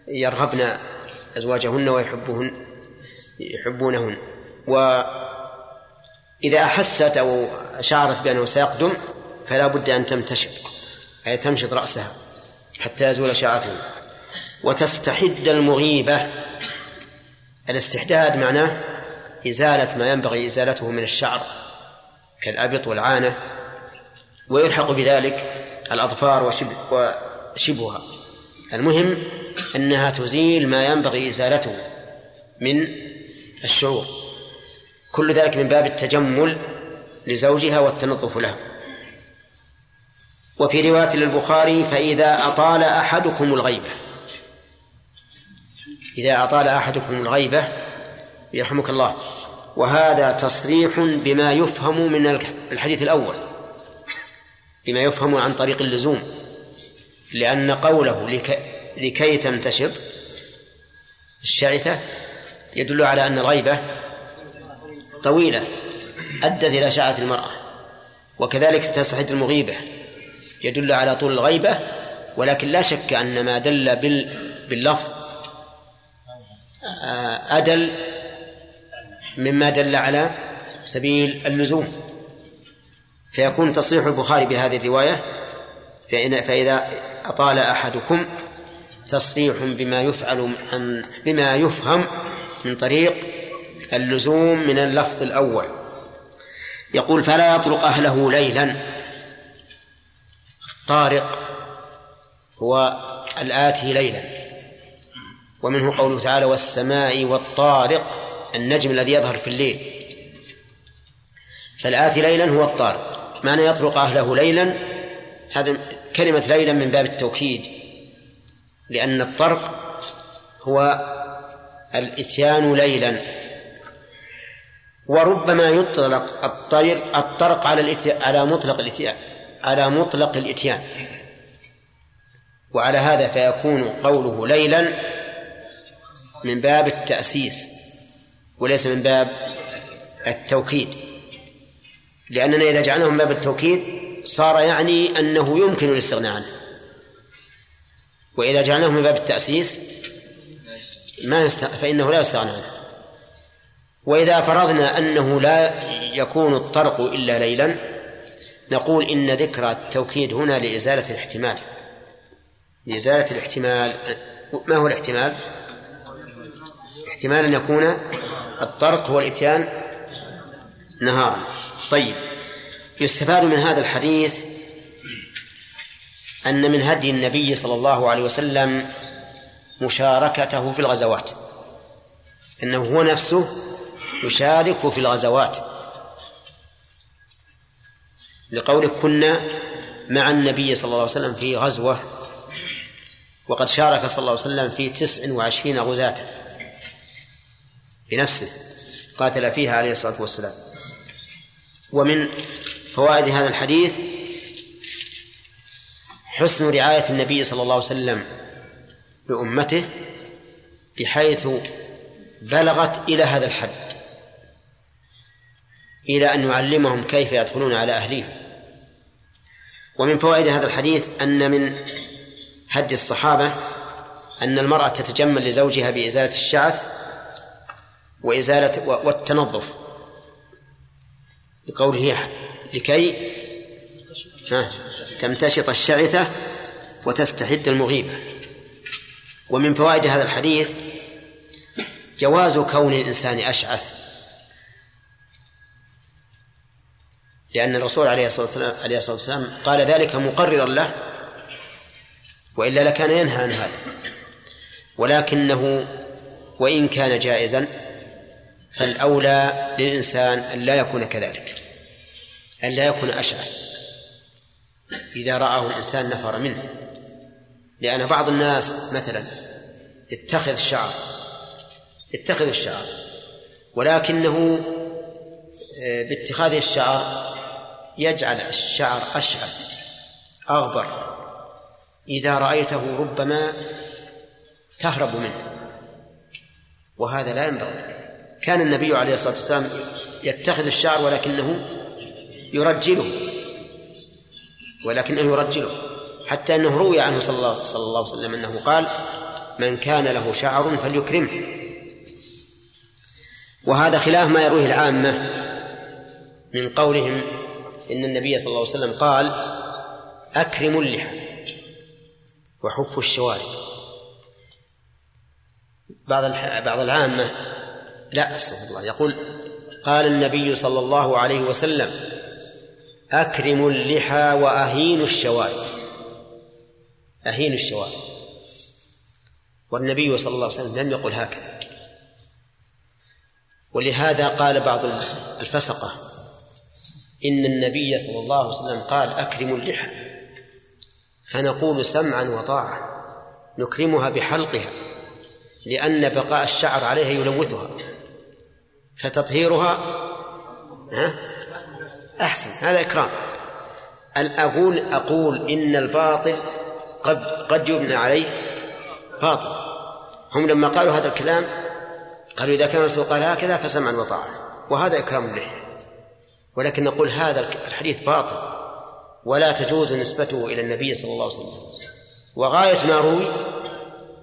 يرغبن أزواجهن ويحبهن يحبونهن. وإذا أحست أو شعرت بأنه سيقدم فلا بد أن تمتشط أي تمشط رأسها حتى يزول شعرته وتستحد المغيبة. الاستحداد معناه إزالة ما ينبغي إزالته من الشعر كالأبط والعانة ويلحق بذلك الأظفار وشبه وشبهها. المهم أنها تزيل ما ينبغي إزالته من الشعور. كل ذلك من باب التجمل لزوجها والتنظف له وفي رواية للبخاري فإذا أطال أحدكم الغيبة إذا أطال أحدكم الغيبة يرحمك الله. وهذا تصريح بما يفهم من الحديث الأول بما يفهم عن طريق اللزوم. لأن قوله لكي, لكي تمتشط الشعثة يدل على أن الغيبة طويلة أدت إلى شعث المرأة. وكذلك تستحد المغيبة يدل على طول الغيبة ولكن لا شك أن ما دل باللفظ أدل مما دل على سبيل اللزوم. فيكون تصريح البخاري بهذه الرواية فإذا أطال أحدكم تصريح بما يفعل عن بما يفهم من طريق اللزوم من اللفظ الأول. يقول فلا يطرق أهله ليلا. الطارق هو الآتي ليلا. ومنه قوله تعالى والسماء والطارق النجم الذي يظهر في الليل. فالآتي ليلا هو الطارق. معنى يطرق أهله ليلا هذا كلمة ليلا من باب التوكيد لأن الطرق هو الإتيان ليلا. وربما يطلق الطير الطرق على على مطلق الإتيان على مطلق الإتيان. وعلى هذا فيكون قوله ليلا من باب التأسيس وليس من باب التوكيد. لأننا إذا جعلناه من باب التوكيد صار يعني أنه يمكن الاستغناء عنه. وإذا جعلناه من باب التأسيس ما يست... فإنه لا يستغنى عنه. وإذا فرضنا أنه لا يكون الطرق إلا ليلا نقول إن ذكر التوكيد هنا لإزالة الاحتمال. لإزالة الاحتمال ما هو الاحتمال؟ احتمال أن يكون الطرق هو الإتيان نهارا. طيب. يستفاد من هذا الحديث أن من هدي النبي صلى الله عليه وسلم مشاركته في الغزوات. أنه هو نفسه يشارك في الغزوات. لقوله كنا مع النبي صلى الله عليه وسلم في غزوة وقد شارك صلى الله عليه وسلم في تسع وعشرين غزاة. بنفسه قاتل فيها عليه الصلاة والسلام. ومن فوائد هذا الحديث حسن رعاية النبي صلى الله عليه وسلم لأمته بحيث بلغت إلى هذا الحد إلى أن يعلمهم كيف يدخلون على أهليهم. ومن فوائد هذا الحديث أن من هدي الصحابة أن المرأة تتجمل لزوجها بإزالة الشعث وإزالة والتنظف. لقوله لكي تمتشط الشعثة وتستحد المغيبة. ومن فوائد هذا الحديث جواز كون الإنسان أشعث. لأن الرسول عليه الصلاة عليه الصلاة والسلام قال ذلك مقررا له وإلا لكان ينهى عن هذا. ولكنه وإن كان جائزا فالأولى للإنسان أن لا يكون كذلك أن لا يكون أشعث إذا رآه الإنسان نفر منه. لأن بعض الناس مثلا اتخذ الشعر اتخذ الشعر ولكنه آه، باتخاذ الشعر يجعل الشعر أشعث أغبر. إذا رأيته ربما تهرب منه وهذا لا ينبغي. كان النبي عليه الصلاة والسلام يتخذ الشعر ولكنه يرجله. ولكنه يرجله. حتى أنه روي عنه صلى الله, صلى الله عليه وسلم أنه قال من كان له شعر فليكرمه. وهذا خلاف ما يرويه العامة من قولهم إن النبي صلى الله عليه وسلم قال أكرموا اللحى وحفوا الشوارب. بعض بعض العامة لا أستغفر الله. يقول قال النبي صلى الله عليه وسلم أكرموا اللحى وأهينوا الشوارب. أهينوا الشوارب. والنبي صلى الله عليه وسلم لم يقل هكذا. ولهذا قال بعض الفسقة إن النبي صلى الله عليه وسلم قال أكرموا اللحى. فنقول سمعا وطاعة نكرمها بحلقها لأن بقاء الشعر عليها يلوثها. فتطهيرها؟ أحسن هذا إكرام. أقول أقول إن الباطل قد قد يبنى عليه باطل. هم لما قالوا هذا الكلام قالوا إذا كان الرسول قال هكذا فسمعا وطاعة وهذا إكرام اللحية ولكن نقول هذا الحديث باطل. ولا تجوز نسبته إلى النبي صلى الله عليه وسلم. وغاية ما روي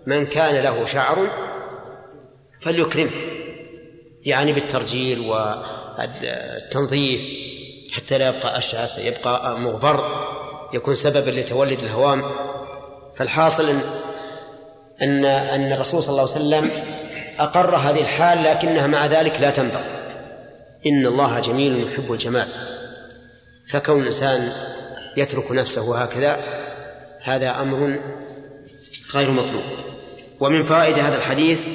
من كان له شعر فليكرمه. يعني بالترجيل والتنظيف حتى لا يبقى أشعث يبقى مغبر يكون سببا لتولد الهوام. فالحاصل أن أن أن الرسول صلى الله عليه وسلم أقر هذه الحال لكنها مع ذلك لا تنبغي. إن الله جميل يحب الجمال. فكون الإنسان يترك نفسه هكذا هذا أمر غير مطلوب. ومن فوائد هذا الحديث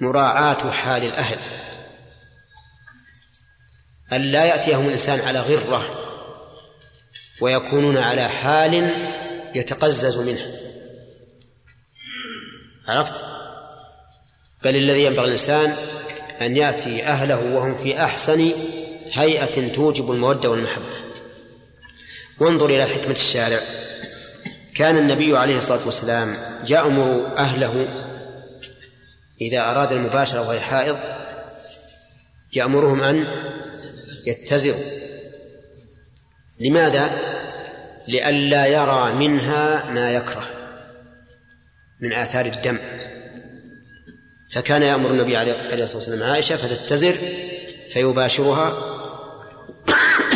مراعاة حال الأهل. أن لا يأتيهم الإنسان على غرة ويكونون على حال يتقزز منه. عرفت؟ بل الذي ينبغي الإنسان أن يأتي أهله وهم في أحسن هيئة توجب المودة والمحبة. وانظر إلى حكمة الشارع. كان النبي عليه الصلاة والسلام يأمر أهله إذا أراد المباشرة وهي حائض يأمرهم أن يتزروا لماذا؟ لئلا يرى منها ما يكره من آثار الدم. فكان يأمر النبي عليه الصلاة والسلام عائشة فتتزر فيباشرها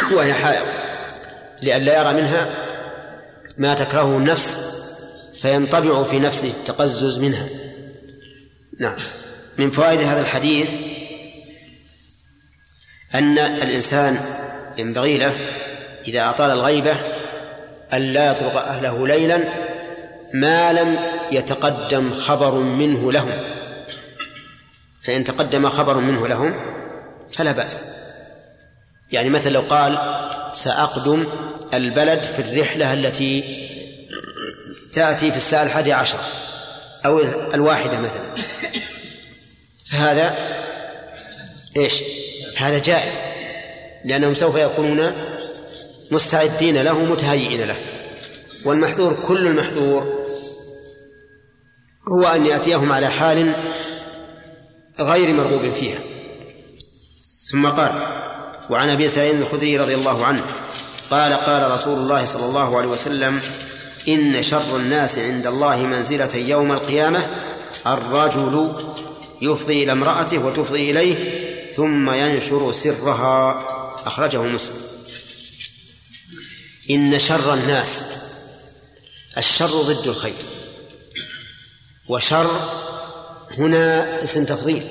[coughs] وهي حائض. لئلا يرى منها ما تكرهه النفس فينطبع في نفسه التقزز منها. نعم. من فوائد هذا الحديث أن الإنسان ينبغي له إذا أطال الغيبة أن لا يطرق أهله ليلا ما لم يتقدم خبر منه لهم. فإن تقدم خبر منه لهم فلا بأس. يعني مثلا لو قال سأقدم البلد في الرحلة التي تأتي في الساعة الحادية عشر أو الواحدة مثلا. فهذا إيش؟ هذا جائز لأنهم سوف يكونون مستعدين له متهيئين له. والمحذور كل المحذور هو أن يأتيهم على حال غير مرغوب فيها. ثم قال وعن أبي سعيد الخدري رضي الله عنه قال قال رسول الله صلى الله عليه وسلم إن شر الناس عند الله منزلة يوم القيامة الرجل يفضي إلى امرأته وتفضي إليه ثم ينشر سرها. أخرجه مسلم. إن شر الناس الشر ضد الخير. وشر هنا اسم تفضيل.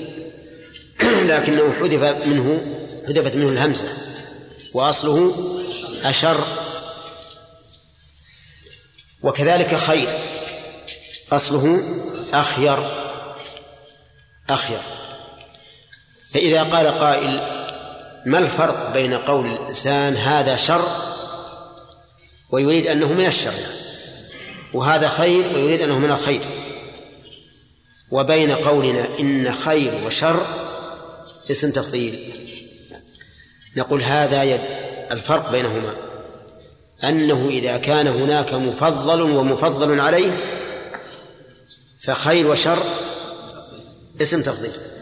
[clears throat] لكنه حذف منه حذفت منه الهمزة. وأصله أشر. وكذلك خير. أصله أخير. أخير. فإذا قال قائل ما الفرق بين قول الإنسان هذا شر ويريد أنه من الشر؟ وهذا خير ويريد أنه من الخير. وبين قولنا إن خير وشر اسم تفضيل. نقول هذا يد الفرق بينهما. أنه إذا كان هناك مفضل ومفضل عليه فخير وشر اسم تفضيل.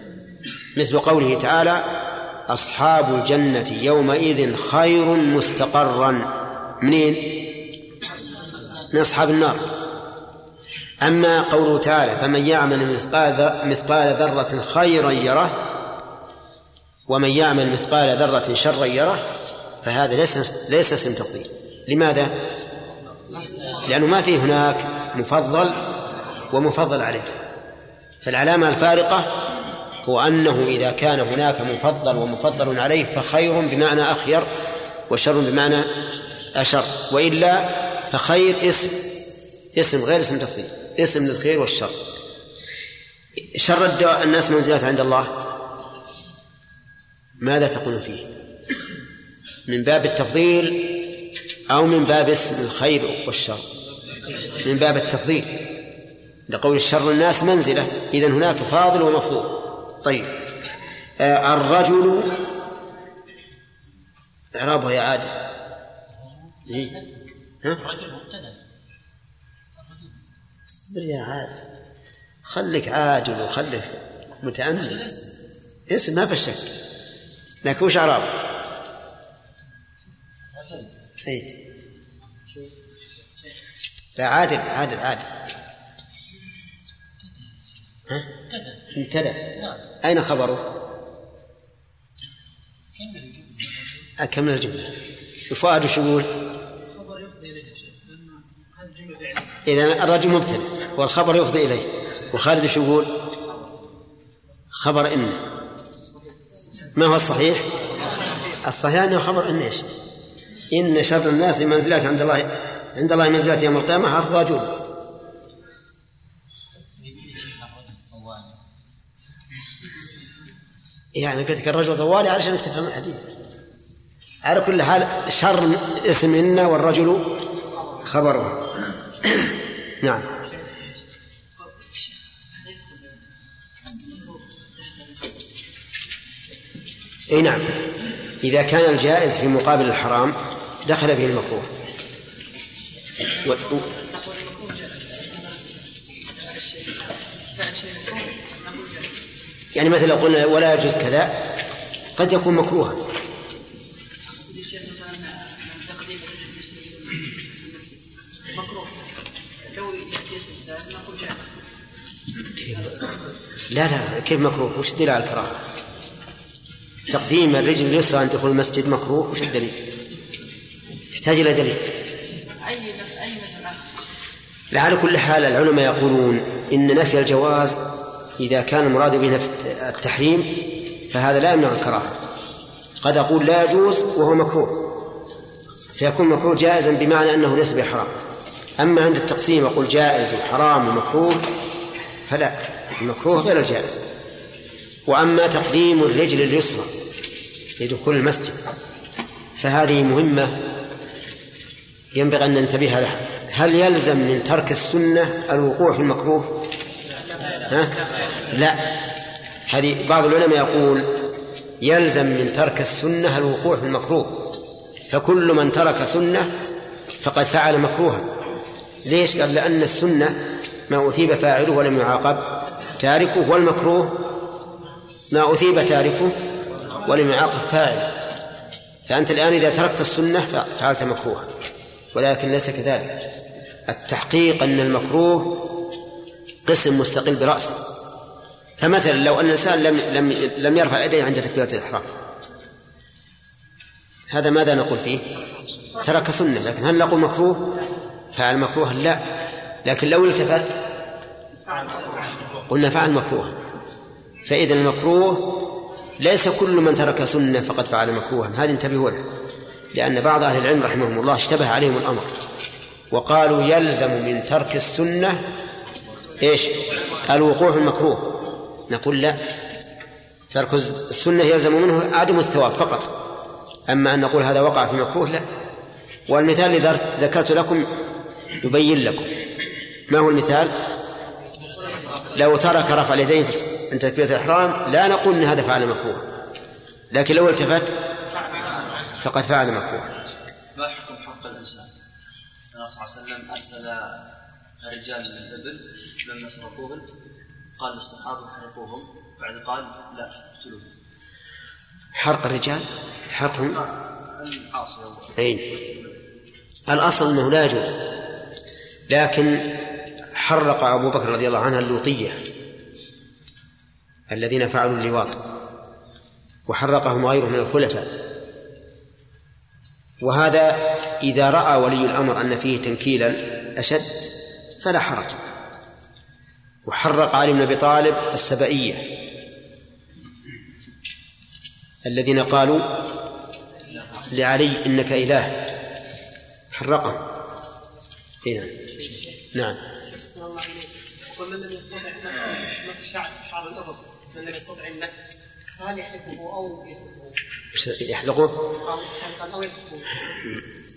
مثل قوله تعالى أصحاب الجنة يومئذ خير مستقرا منين؟ من أصحاب النار أما قوله تعالى فمن يعمل مثقال مثقال ذرة خيرا يره ومن يعمل مثقال ذرة شرا يره فهذا ليس ليس اسم تفضيل لماذا؟ لأنه ما في هناك مفضل ومفضل عليه فالعلامة الفارقة هو أنه إذا كان هناك مفضل ومفضل عليه فخير بمعنى أخير وشر بمعنى أشر وإلا فخير اسم اسم غير اسم تفضيل اسم للخير والشر. شر الناس منزلة عند الله؟ ماذا تقول فيه؟ من باب التفضيل أو من باب اسم الخير والشر؟ من باب التفضيل لقول الشر الناس منزلة إذن هناك فاضل ومفضول. طيب. آه الرجل إعرابه يا عادل. إيه؟ ها؟ الرجل مبتدأ. اصبر يا عادل. خليك عاجل وخليك متأمل. اسم ما في شك. لكن وش إعرابه؟ اي لا عادل عادل عادل. ها؟ ابتدى أين خبره؟ أكمل الجملة وفؤاد وش يقول؟ إذا الرجل مبتدأ والخبر يفضي إليه وخالد وش يقول؟ خبر إن ما هو الصحيح؟ الصحيح أنه خبر إن إيش؟ إن شر الناس منزلات عند الله عند الله منزلات يوم القيامة الرجل يعني قلت لك الرجل طوالي علشان تفهم الحديث. على كل حال شر اسم إن والرجل خبره. نعم. إي نعم. إذا كان الجائز في مقابل الحرام دخل به المكروه. يعني مثلا قلنا ولا يجوز كذا قد يكون مكروها. لا لا كيف مكروه؟ وش الدليل على الكراهة؟ تقديم الرجل اليسرى عند دخول المسجد مكروه وش الدليل؟ يحتاج إلى دليل. لا على كل حال العلماء يقولون إن نفي الجواز إذا كان المراد به التحريم فهذا لا يمنع الكراهة. قد أقول لا يجوز وهو مكروه. فيكون مكروه جائزا بمعنى أنه ليس بحرام. أما عند التقسيم أقول جائز وحرام ومكروه فلا. المكروه غير الجائز. وأما تقديم الرجل اليسرى لدخول المسجد فهذه مهمة. ينبغي أن ننتبه لها. هل يلزم من ترك السنة الوقوع في المكروه؟ ها؟ لا. هذه بعض العلماء يقول يلزم من ترك السنة الوقوع في المكروه. فكل من ترك سنة فقد فعل مكروها. ليش؟ قال لأن السنة ما أثيب فاعله ولم يعاقب تاركه والمكروه ما أثيب تاركه ولم يعاقب فاعل فأنت الآن إذا تركت السنة فعلت مكروها. ولكن ليس كذلك. التحقيق أن المكروه قسم مستقل برأسه. فمثلا لو أن الإنسان لم لم لم يرفع يديه عند تكبيرة الإحرام. هذا ماذا نقول فيه؟ ترك سنة لكن هل نقول مكروه؟ فعل مكروها لا. لكن لو التفت قلنا فعل مكروها فإذا المكروه ليس كل من ترك سنة فقد فعل مكروها. هذه انتبهوا له. لأن بعض أهل العلم رحمهم الله اشتبه عليهم الأمر. وقالوا يلزم من ترك السنة إيش؟ الوقوع المكروه. نقول لا. ترك السنة يلزم منه عدم الثواب فقط. أما أن نقول هذا وقع في مكروه لا. والمثال الذي ذكرت لكم يبين لكم. ما هو المثال؟ لو ترك رفع اليدين عند تكبيرة الإحرام لا نقول أن هذا فعل مكروه. لكن لو التفت فقد فعل مكروه. ما حكم حق الإنسان؟ النبي صلى الله عليه وسلم أرسل رجال من الإبل لما سرقوهم قال للصحابة حرقوهم. بعد قال لا اقتلوهم. حرق الرجال؟ حرقهم العاصي أي الأصل أنه لا يجوز. لكن حرق أبو بكر رضي الله عنه اللوطية الذين فعلوا اللواط وحرقهم غيره من الخلفاء. وهذا إذا رأى ولي الأمر أن فيه تنكيلا أشد فلا حرج. وحرق علي بن أبي طالب السبائية. الذين قالوا لعلي إنك إله. حرقهم هنا نعم. ومن لم يستطع شعر شعر الأرض من لم يستطع النتف فهل يحلقه يتركه؟ يحلقه؟ أو يحلقا أو يتركه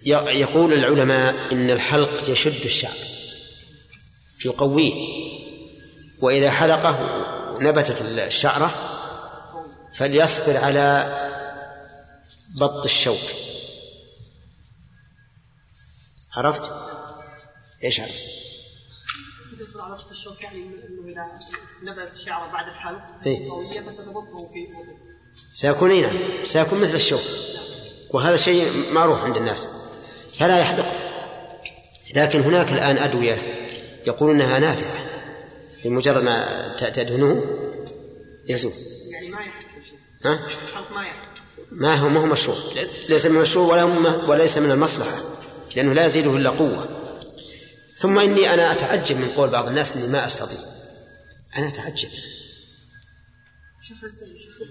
ي- يقول العلماء إن الحلق يشد الشعر يقويه. وإذا حلقه نبتت الشعرة فليصبر على بط الشوك. عرفت؟ إيش عرفت؟ بالنسبة على وقت الشوك يعني إنه إذا نبتت الشعر بعد الحلق إيه. قوية فستبطه في سيكون إيه نعم سيكون مثل الشوك. وهذا شيء معروف عند الناس. فلا يحلق لكن هناك الآن أدوية يقولون أنها نافعة. بمجرد ما تدهنه يزول. يعني ما ها؟ ما هو ما هو مشروع. ليس من المشروع ولا وليس من المصلحة لأنه لا يزيده إلا قوة. ثم إني أنا أتعجب من قول بعض الناس إني ما أستطيع. أنا أتعجب.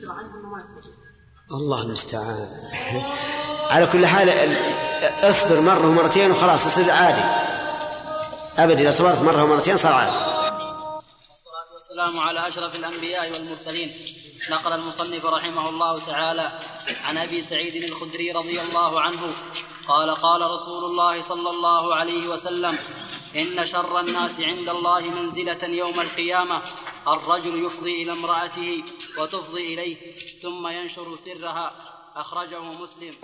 عنه ما يستطيع. الله المستعان. على كل حال ال- اصبر مرة ومرتين وخلاص يصير عادي. أبدا إذا صبرت مرة ومرتين صار عادي. والسلام على أشرف الأنبياء والمرسلين. نقل المصنف رحمه الله تعالى عن أبي سعيد الخدري رضي الله عنه قال قال رسول الله صلى الله عليه وسلم إن شر الناس عند الله منزلة يوم القيامة الرجل يفضي إلى امرأته وتفضي إليه ثم ينشر سرها أخرجه مسلم.